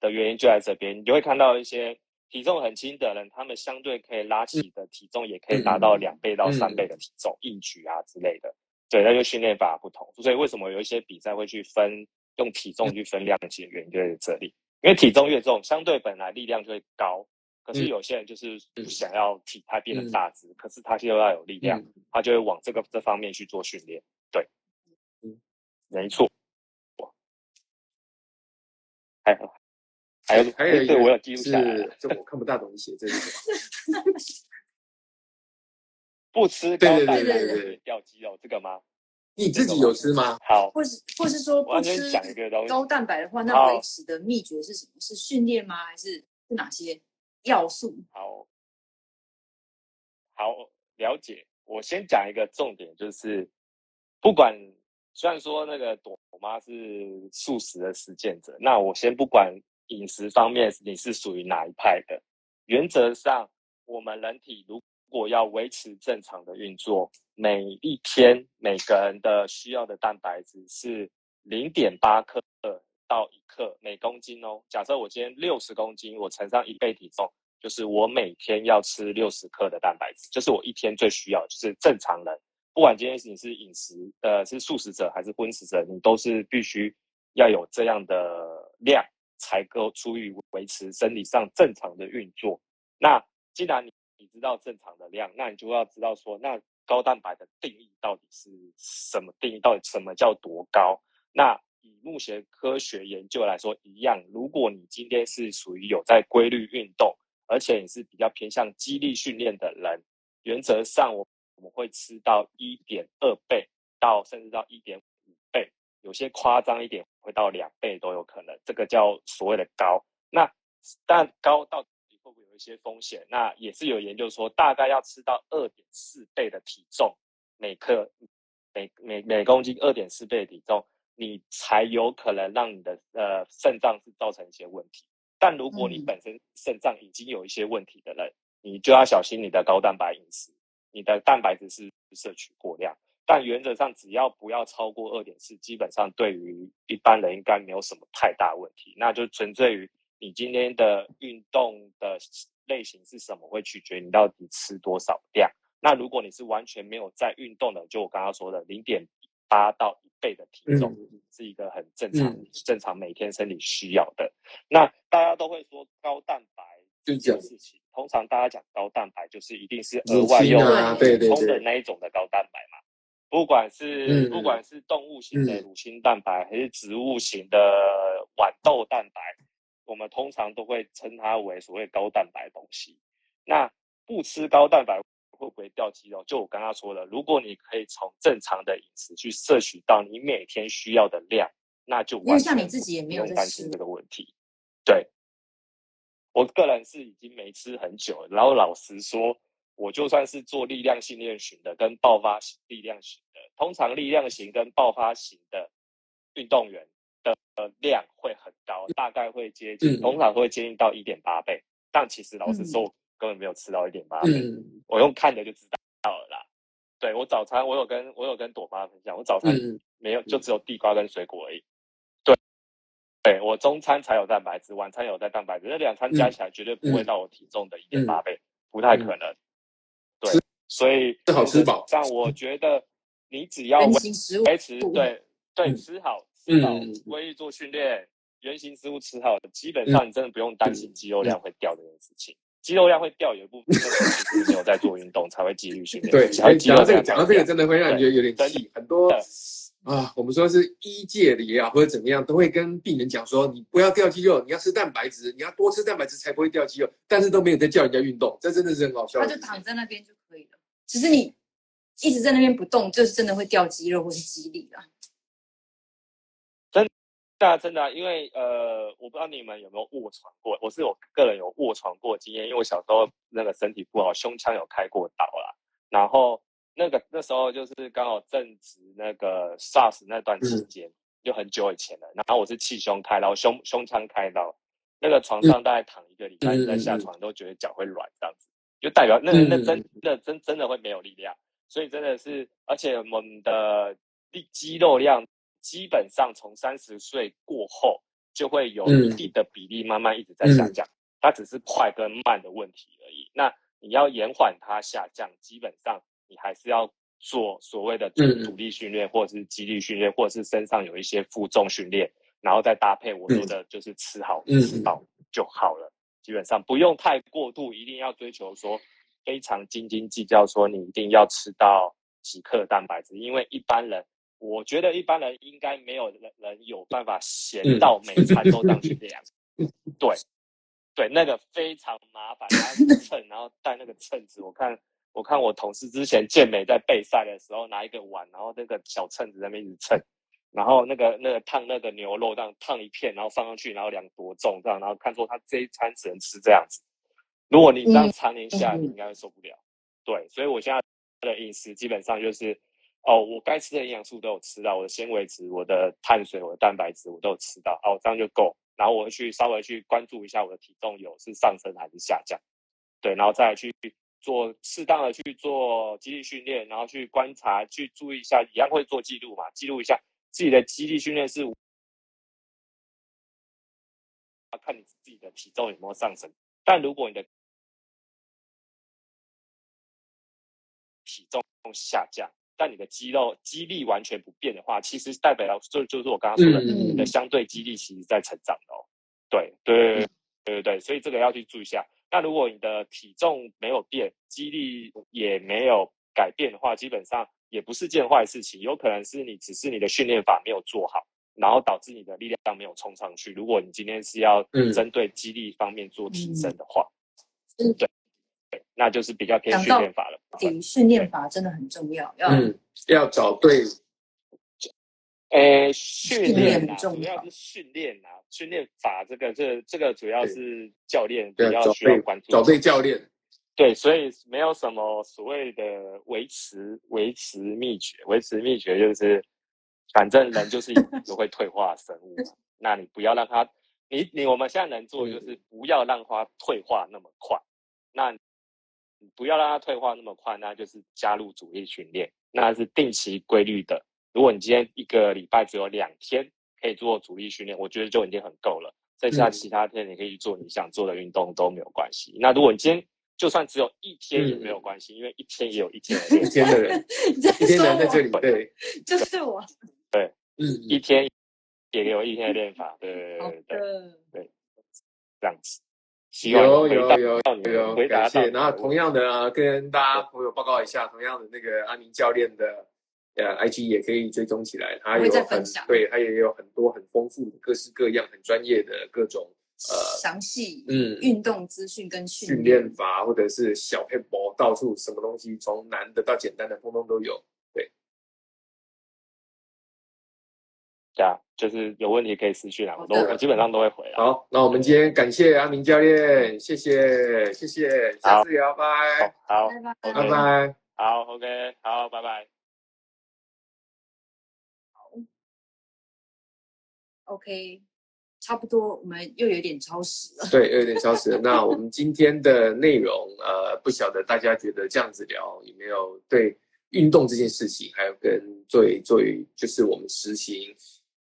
Speaker 5: 的原因就在这边，你就会看到一些体重很轻的人，他们相对可以拉起的体重也可以达到两倍到三倍的体重，硬举啊之类的。对，那就训练法不同。所以为什么有一些比赛会去分用体重去分量级的原因就在这里，因为体重越重，相对本来力量就会高。可是有些人就是不想要体态变得大只，嗯、可是他又要有力量，嗯、他就会往这个这方面去做训练。对，嗯，没错。还有还有还有，对，我有记录下来，
Speaker 4: 这我看不大懂你写这句话。[laughs]
Speaker 5: 不吃高蛋白会掉肌肉，这个吗？
Speaker 4: 你自己有吃吗？
Speaker 5: 好，
Speaker 1: 或是或是说不吃高蛋白的话，那维持的秘诀是什么？是训练吗？还是是哪些？要素
Speaker 5: 好，好了解。我先讲一个重点，就是不管虽然说那个朵妈是素食的实践者，那我先不管饮食方面你是属于哪一派的。原则上，我们人体如果要维持正常的运作，每一天每个人的需要的蛋白质是零点八克。到一克每公斤哦。假设我今天六十公斤，我乘上一倍体重，就是我每天要吃六十克的蛋白质，就是我一天最需要，就是正常人，不管今天你是饮食呃是素食者还是荤食者，你都是必须要有这样的量，才够足以维持生理上正常的运作。那既然你你知道正常的量，那你就要知道说，那高蛋白的定义到底是什么定义？到底什么叫多高？那以目前科学研究来说，一样。如果你今天是属于有在规律运动，而且你是比较偏向肌力训练的人，原则上我我们会吃到一点二倍到甚至到一点五倍，有些夸张一点会到两倍都有可能。这个叫所谓的高。那但高到底会不会有一些风险？那也是有研究说，大概要吃到二点四倍的体重，每克每每每公斤二点四倍的体重。你才有可能让你的呃肾脏是造成一些问题，但如果你本身肾脏已经有一些问题的人，嗯、你就要小心你的高蛋白饮食，你的蛋白质是摄取过量。但原则上只要不要超过二点四，基本上对于一般人应该没有什么太大问题。那就纯粹于你今天的运动的类型是什么，会取决于你到底吃多少量。那如果你是完全没有在运动的，就我刚刚说的零点八到一倍的体重是一个很正常、嗯、正常每天身体需要的。那大家都会说高蛋白这件事情，通常大家讲高蛋白就是一定是额外用补充的那一种的高蛋白嘛。不管是不管是动物型的乳清蛋白，还是植物型的豌豆蛋白，我们通常都会称它为所谓高蛋白东西。那不吃高蛋白。会不会掉肌肉？就我刚刚说的，如果你可以从正常的饮食去摄取到你每天需要的量，那就完全不用担心这个问题。对，我个人是已经没吃很久了，然后老实说，我就算是做力量训练型的跟爆发型力量型的，通常力量型跟爆发型的运动员的量会很高，大概会接近，通常会接近到一点八倍。但其实老实说，嗯根本没有吃到一点八倍，嗯、我用看的就知道了啦。对我早餐我有跟我有跟朵妈分享，我早餐没有，嗯、就只有地瓜跟水果而已。对，对我中餐才有蛋白质，晚餐有带蛋白质，那两餐加起来绝对不会到我体重的一点八倍，嗯、不太可能。对，所以
Speaker 2: 吃好吃饱。
Speaker 5: 但我觉得你只要维持对对吃好吃好，规律做训练。原型食物吃好，基本上你真的不用担心肌肉量会掉这件事情。肌肉量会掉，有一部分是没有在做运动 [laughs] 才会肌力训练。
Speaker 2: 对，讲到这个，讲到这个，真的会让你觉得有点气。很多啊，我们说是医界的也好，或者怎么样，都会跟病人讲说，你不要掉肌肉，你要吃蛋白质，你要多吃蛋白质才不会掉肌肉。但是都没有在叫人家运动，这真的是很好笑。
Speaker 1: 他就躺在那边就可以了。只是你一直在那边不动，就是真的会掉肌肉或是肌力啊。
Speaker 5: 对啊，真的啊，因为呃，我不知道你们有没有卧床过，我是我个人有卧床过经验，因为我小时候那个身体不好，胸腔有开过刀啦，然后那个那时候就是刚好正值那个 SARS 那段期间，嗯、就很久以前了。然后我是气胸开刀，胸胸腔开刀，那个床上大概躺一个礼拜，再、嗯、下床都觉得脚会软，这样子，就代表那那真那真真的会没有力量，所以真的是，而且我们的力肌肉量。基本上从三十岁过后，就会有一定的比例慢慢一直在下降，嗯、它只是快跟慢的问题而已。那你要延缓它下降，基本上你还是要做所谓的阻阻力训练，或者是肌力训练，或者是身上有一些负重训练，然后再搭配我说的就是吃好吃饱就好了。基本上不用太过度，一定要追求说非常斤斤计较，说你一定要吃到几克蛋白质，因为一般人。我觉得一般人应该没有人人有办法闲到每餐都这样去量，对，对，那个非常麻烦，拿秤，然后带那个秤子。我看，我看我同事之前健美在备赛的时候，拿一个碗，然后那个小秤子在那边一直称，然后那个那个烫那个牛肉这样烫一片，然后放上去，然后量多重这样，然后看说他这一餐只能吃这样子。如果你这样常年下来，你应该会受不了。对，所以我现在的饮食基本上就是。哦，我该吃的营养素都有吃到，我的纤维质、我的碳水、我的蛋白质我都有吃到，哦，这样就够。然后我会去稍微去关注一下我的体重有是上升还是下降，对，然后再去做适当的去做肌力训练，然后去观察、去注意一下，一样会做记录嘛，记录一下自己的肌力训练是，看你自己的体重有没有上升。但如果你的体重下降，但你的肌肉肌力完全不变的话，其实代表就就是我刚刚说的，你的相对肌力其实在成长的哦。对对对对对，所以这个要去注意一下。那如果你的体重没有变，肌力也没有改变的话，基本上也不是件坏事情，有可能是你只是你的训练法没有做好，然后导致你的力量没有冲上去。如果你今天是要针对肌力方面做提升的话，嗯，对。那就是比较偏训练法了。
Speaker 1: 对，训练法真的很重要，要
Speaker 2: 嗯，要找对。
Speaker 5: 诶，训练啊，主要是训练啊，训练法这个这这个主要是教练比较需要关注。
Speaker 2: 找对教练。
Speaker 5: 对，所以没有什么所谓的维持维持秘诀，维持秘诀就是，反正人就是一 [laughs] 个会退化的生物，那你不要让他，你你我们现在能做的就是不要让他退化那么快，那。不要让它退化那么快，那就是加入主力训练，那是定期规律的。如果你今天一个礼拜只有两天可以做主力训练，我觉得就已经很够了。剩下其他天你可以做你想做的运动都没有关系。那如果你今天就算只有一天也没有关系，嗯、因为一天也有一天的 [laughs]
Speaker 2: 一天的人，一天的人在这里，对，[laughs]
Speaker 1: 就是我，[laughs]
Speaker 5: 对，嗯，一天也有一天的练法，对对对对对，这样子。
Speaker 2: 有有有有有，感谢。然后同样的啊，跟大家朋友报告一下，同样的那个阿明教练的呃 IG 也可以追踪起来，他有很对，他也有很多很丰富的各式各样很专业的各种呃
Speaker 1: 详细嗯运动资讯跟训
Speaker 2: 训练法，或者是小配博，到处什么东西从难的到简单的通通都有。
Speaker 5: 对啊，就是有问题可以私讯啊，我都我基本上都会回啊。
Speaker 2: 好，那我们今天感谢阿明教练，谢谢谢谢，下次聊，拜，
Speaker 5: 好，
Speaker 2: 拜拜，
Speaker 5: 好，OK，好，拜拜。
Speaker 1: 好，OK，差不多，我们又有点超时了。
Speaker 2: 对，又有点超时了。那我们今天的内容，呃，不晓得大家觉得这样子聊有没有对？运动这件事情，还有跟作为作为就是我们实行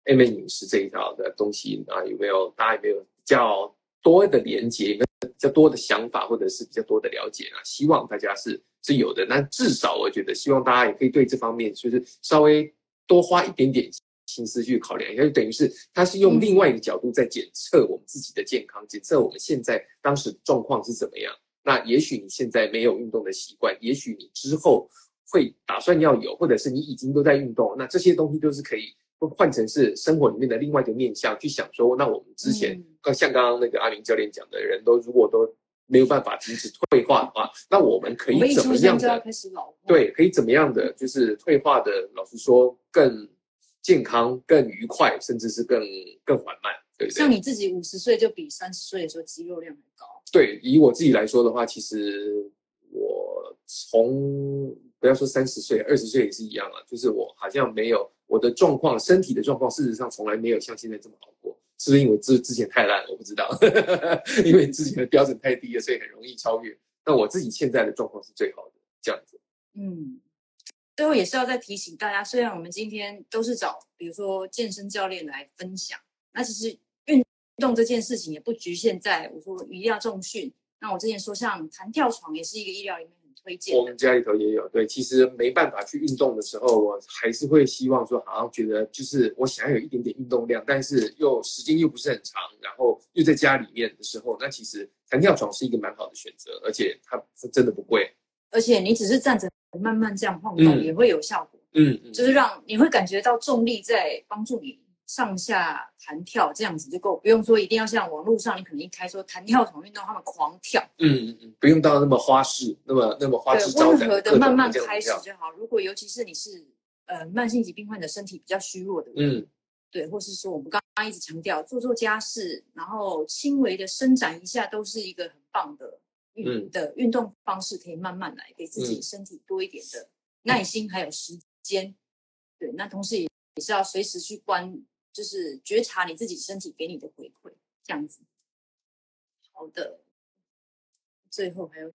Speaker 2: M 饮食这一套的东西啊，有没有大家有没有比较多的连接，有没有比较多的想法，或者是比较多的了解啊？希望大家是是有的。那至少我觉得，希望大家也可以对这方面就是稍微多花一点点心思去考量一下，就等于是它是用另外一个角度在检测我们自己的健康，检测我们现在当时状况是怎么样。那也许你现在没有运动的习惯，也许你之后。会打算要有，或者是你已经都在运动，那这些东西都是可以换成是生活里面的另外一个面向去想说，那我们之前，嗯、像刚刚那个阿明教练讲的人都如果都没有办法停止退化的话，那我们可以怎么样的？对，可以怎么样的？就是退化的，老实说更健康、更愉快，甚至是更更缓慢，对不对？
Speaker 1: 像你自己五十岁就比三十岁的时候肌肉量很高。
Speaker 2: 对，以我自己来说的话，其实我从不要说三十岁，二十岁也是一样啊。就是我好像没有我的状况，身体的状况，事实上从来没有像现在这么好过。是不是因为之之前太烂了？我不知道，[laughs] 因为之前的标准太低了，所以很容易超越。那我自己现在的状况是最好的，这样子。
Speaker 1: 嗯，最后也是要再提醒大家，虽然我们今天都是找比如说健身教练来分享，那其实运动这件事情也不局限在我说一定要重训。那我之前说像弹跳床也是一个医疗里面。
Speaker 2: 我们家里头也有，对，其实没办法去运动的时候，我还是会希望说，好像觉得就是我想要有一点点运动量，但是又时间又不是很长，然后又在家里面的时候，那其实弹跳床是一个蛮好的选择，而且它是真的不贵，
Speaker 1: 而且你只是站着慢慢这样晃动也会有效果，
Speaker 2: 嗯，嗯，
Speaker 1: 就是让你会感觉到重力在帮助你。上下弹跳这样子就够，不用说一定要像网络上你可能一开说弹跳床运动，他们狂跳。
Speaker 2: 嗯嗯嗯，不用到那么花式，那么那么花式招展。
Speaker 1: 温和的慢慢开始就好。如果尤其是你是呃慢性疾病患者，身体比较虚弱的，嗯，对，或是说我们刚刚一直强调做做家事，然后轻微的伸展一下，都是一个很棒的运、嗯、的运动方式，可以慢慢来，给自己身体多一点的耐心还有时间。嗯、对，那同时也也是要随时去关。就是觉察你自己身体给你的回馈，这样子。好的，最后还有，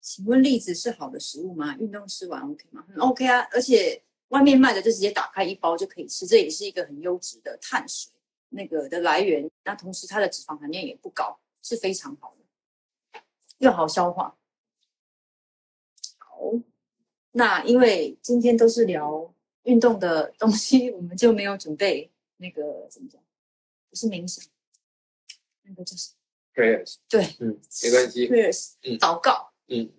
Speaker 1: 请问栗子是好的食物吗？运动吃完 OK 吗？OK 啊，而且外面卖的就直接打开一包就可以吃，这也是一个很优质的碳水那个的来源。那同时它的脂肪含量也不高，是非常好的，又好消化。好，那因为今天都是聊。运动的东西 [laughs] 我们就没有准备那个怎么讲？不是冥想，那个就是
Speaker 2: prayers。
Speaker 1: 对，
Speaker 2: 嗯，没关系。
Speaker 1: prayers，嗯，祷告，
Speaker 2: 嗯，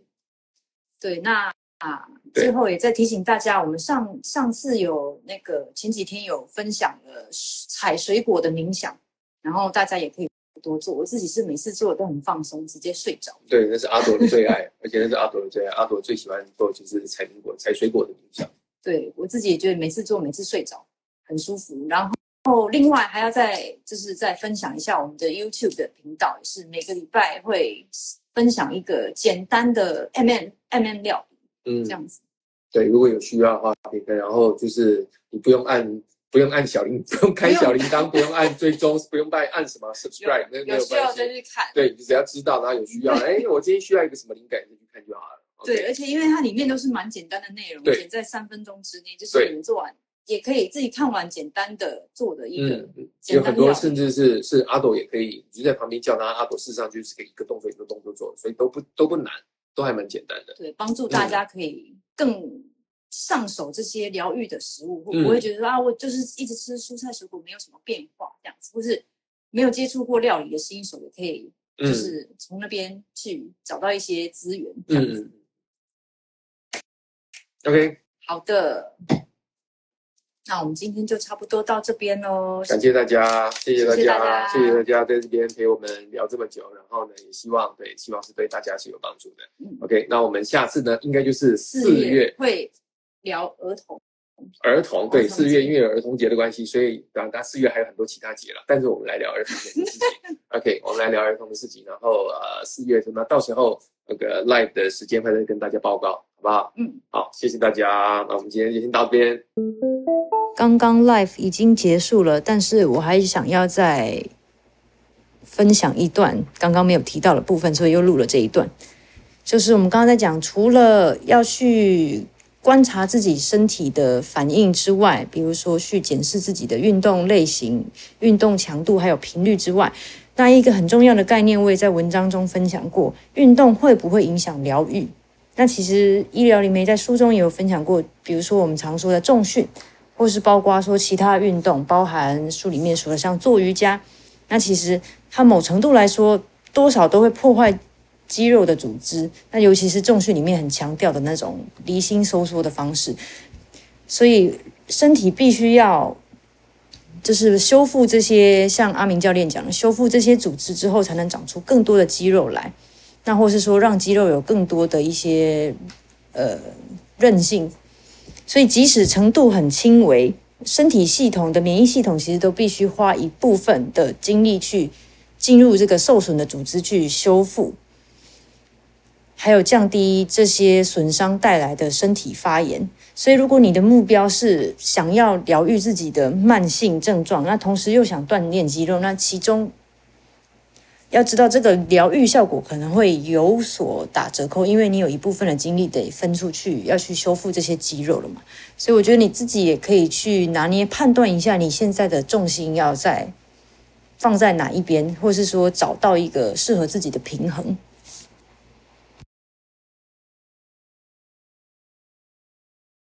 Speaker 1: 对。那啊，最后也再提醒大家，我们上上次有那个前几天有分享了采水果的冥想，然后大家也可以多做。我自己是每次做都很放松，直接睡着。
Speaker 2: 对，那是阿朵的最爱，[laughs] 而且那是阿朵的最爱。阿朵最喜欢做就是采苹果、采水果的冥想。
Speaker 1: 对，我自己也觉得每次做每次睡着很舒服，然后另外还要再就是再分享一下我们的 YouTube 的频道，也是每个礼拜会分享一个简单的 MM MM 料理，嗯，这样子。
Speaker 2: 对，如果有需要的话可以跟，然后就是你不用按不用按小铃，[laughs] 不用开小铃铛，不用按追踪，不用按按什么 subscribe，那没有关系。有需要再去看。对，你只要知道，然后有需要，哎，我今天需要一个什么灵感，你就去看就好了。
Speaker 1: 对而且因为它里面都是蛮简单的内容，简在三分钟之内，就是你们做完也可以自己看完，简单的做的一个。
Speaker 2: 有很多甚至是是阿朵也可以，你就在旁边叫他，阿朵事实上就是给一个动作一个动作做，所以都不都不难，都还蛮简单的。
Speaker 1: 对，帮助大家可以更上手这些疗愈的食物，会、嗯、不会觉得说啊，我就是一直吃蔬菜水果没有什么变化这样子，或是没有接触过料理的新手也可以，就是从那边去找到一些资源这样子。嗯
Speaker 2: OK，
Speaker 1: 好的，那我们今天就差不多到这边喽。
Speaker 2: 感谢大家，谢谢大家，谢谢大家在这边陪我们聊这么久。然后呢，也希望对，希望是对大家是有帮助的。嗯，OK，那我们下次呢，应该就是四月
Speaker 1: 会聊儿童。
Speaker 2: 儿童对，四月因为有儿童节的关系，所以当然四月还有很多其他节了。但是我们来聊儿童节的事情。[laughs] OK，我们来聊儿童的事情。然后呃，四月什么？到时候那个 live 的时间会再跟大家报告。好不好？嗯，好，谢谢大家。那我们今天就先到这边。
Speaker 1: 刚刚 live 已经结束了，但是我还想要再分享一段刚刚没有提到的部分，所以又录了这一段。就是我们刚刚在讲，除了要去观察自己身体的反应之外，比如说去检视自己的运动类型、运动强度还有频率之外，那一个很重要的概念，我也在文章中分享过：运动会不会影响疗愈？那其实医疗里面在书中也有分享过，比如说我们常说的重训，或是包括说其他运动，包含书里面说的像做瑜伽，那其实它某程度来说，多少都会破坏。肌肉的组织，那尤其是重训里面很强调的那种离心收缩的方式，所以身体必须要就是修复这些，像阿明教练讲的，修复这些组织之后，才能长出更多的肌肉来。那或是说，让肌肉有更多的一些呃韧性。所以，即使程度很轻微，身体系统的免疫系统其实都必须花一部分的精力去进入这个受损的组织去修复。还有降低这些损伤带来的身体发炎，所以如果你的目标是想要疗愈自己的慢性症状，那同时又想锻炼肌肉，那其中要知道这个疗愈效果可能会有所打折扣，因为你有一部分的精力得分出去要去修复这些肌肉了嘛。所以我觉得你自己也可以去拿捏判断一下，你现在的重心要在放在哪一边，或是说找到一个适合自己的平衡。